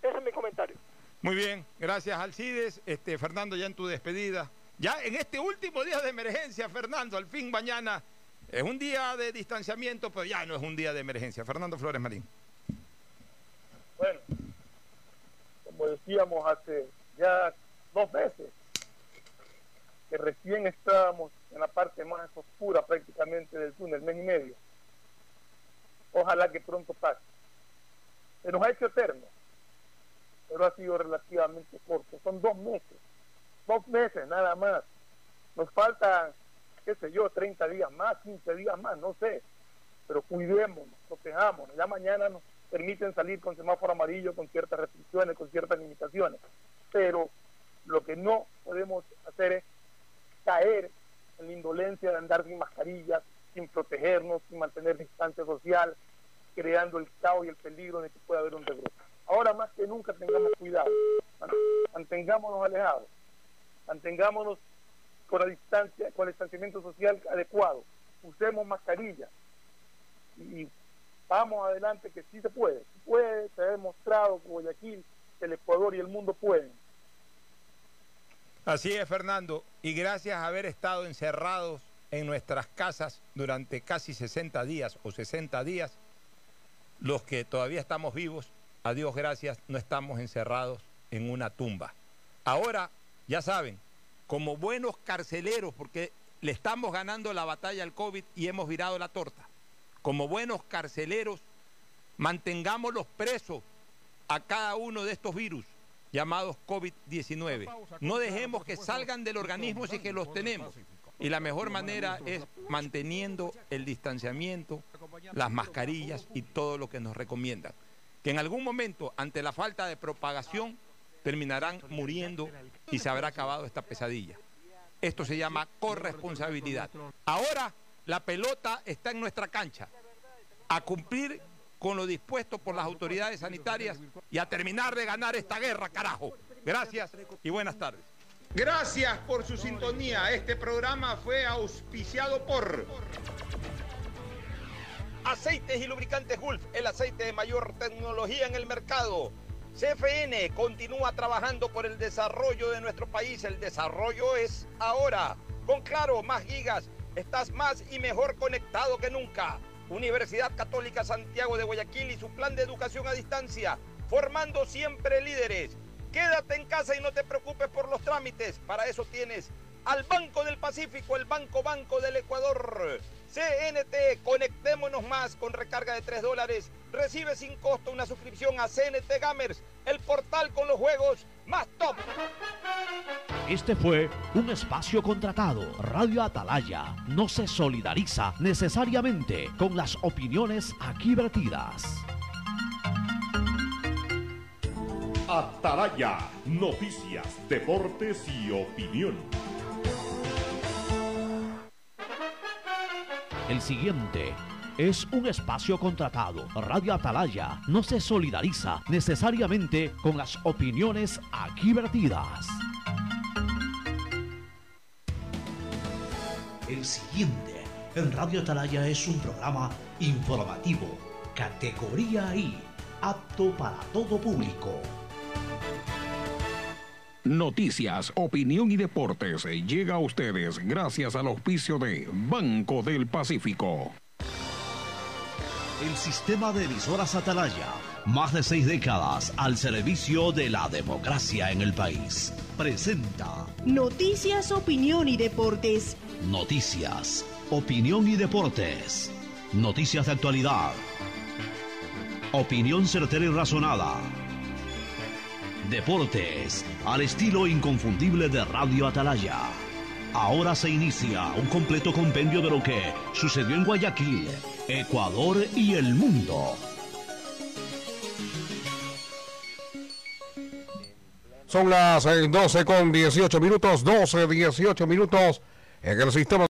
Ese es mi comentario. Muy bien, gracias Alcides. Este, Fernando, ya en tu despedida. Ya en este último día de emergencia, Fernando, al fin mañana es un día de distanciamiento, pero ya no es un día de emergencia. Fernando Flores Marín. Bueno, como decíamos hace ya dos meses, que recién estábamos en la parte más oscura prácticamente del túnel, mes y medio. Ojalá que pronto pase. Se nos ha hecho eterno, pero ha sido relativamente corto. Son dos meses, dos meses nada más. Nos faltan qué sé yo, 30 días más, 15 días más, no sé. Pero cuidémonos, protejámonos. Ya mañana nos permiten salir con semáforo amarillo, con ciertas restricciones, con ciertas limitaciones. Pero lo que no podemos hacer es caer en la indolencia de andar sin mascarillas, sin protegernos, sin mantener distancia social, creando el caos y el peligro de que pueda haber un rebrote. Ahora más que nunca tengamos cuidado, mantengámonos alejados, mantengámonos con la distancia, con el distanciamiento social adecuado, usemos mascarilla y vamos adelante que sí se puede, se puede, se ha demostrado que Guayaquil, el Ecuador y el mundo pueden. Así es, Fernando, y gracias a haber estado encerrados en nuestras casas durante casi 60 días o 60 días, los que todavía estamos vivos, a Dios gracias, no estamos encerrados en una tumba. Ahora, ya saben, como buenos carceleros, porque le estamos ganando la batalla al COVID y hemos virado la torta, como buenos carceleros, mantengámoslos presos a cada uno de estos virus llamados COVID-19. No dejemos que salgan del organismo si que los tenemos. Y la mejor manera es manteniendo el distanciamiento, las mascarillas y todo lo que nos recomiendan. Que en algún momento, ante la falta de propagación, terminarán muriendo y se habrá acabado esta pesadilla. Esto se llama corresponsabilidad. Ahora la pelota está en nuestra cancha. A cumplir con lo dispuesto por las autoridades sanitarias y a terminar de ganar esta guerra, carajo. Gracias y buenas tardes. Gracias por su sintonía. Este programa fue auspiciado por Aceites y Lubricantes Gulf, el aceite de mayor tecnología en el mercado. CFN continúa trabajando por el desarrollo de nuestro país. El desarrollo es ahora. Con Claro, más gigas, estás más y mejor conectado que nunca. Universidad Católica Santiago de Guayaquil y su plan de educación a distancia, formando siempre líderes. Quédate en casa y no te preocupes por los trámites. Para eso tienes al Banco del Pacífico, el Banco Banco del Ecuador. CNT, conectémonos más con recarga de 3 dólares. Recibe sin costo una suscripción a CNT Gamers, el portal con los juegos más top. Este fue un espacio contratado. Radio Atalaya no se solidariza necesariamente con las opiniones aquí vertidas. Atalaya, noticias, deportes y opinión. El siguiente es un espacio contratado. Radio Atalaya no se solidariza necesariamente con las opiniones aquí vertidas. El siguiente en Radio Atalaya es un programa informativo, categoría I, apto para todo público. Noticias, opinión y deportes llega a ustedes gracias al auspicio de Banco del Pacífico. El sistema de emisoras Atalaya, más de seis décadas al servicio de la democracia en el país, presenta Noticias, opinión y deportes. Noticias, opinión y deportes. Noticias de actualidad. Opinión certera y razonada. Deportes, al estilo inconfundible de Radio Atalaya. Ahora se inicia un completo compendio de lo que sucedió en Guayaquil, Ecuador y el mundo. Son las eh, 12 con 18 minutos, 12, 18 minutos en el sistema.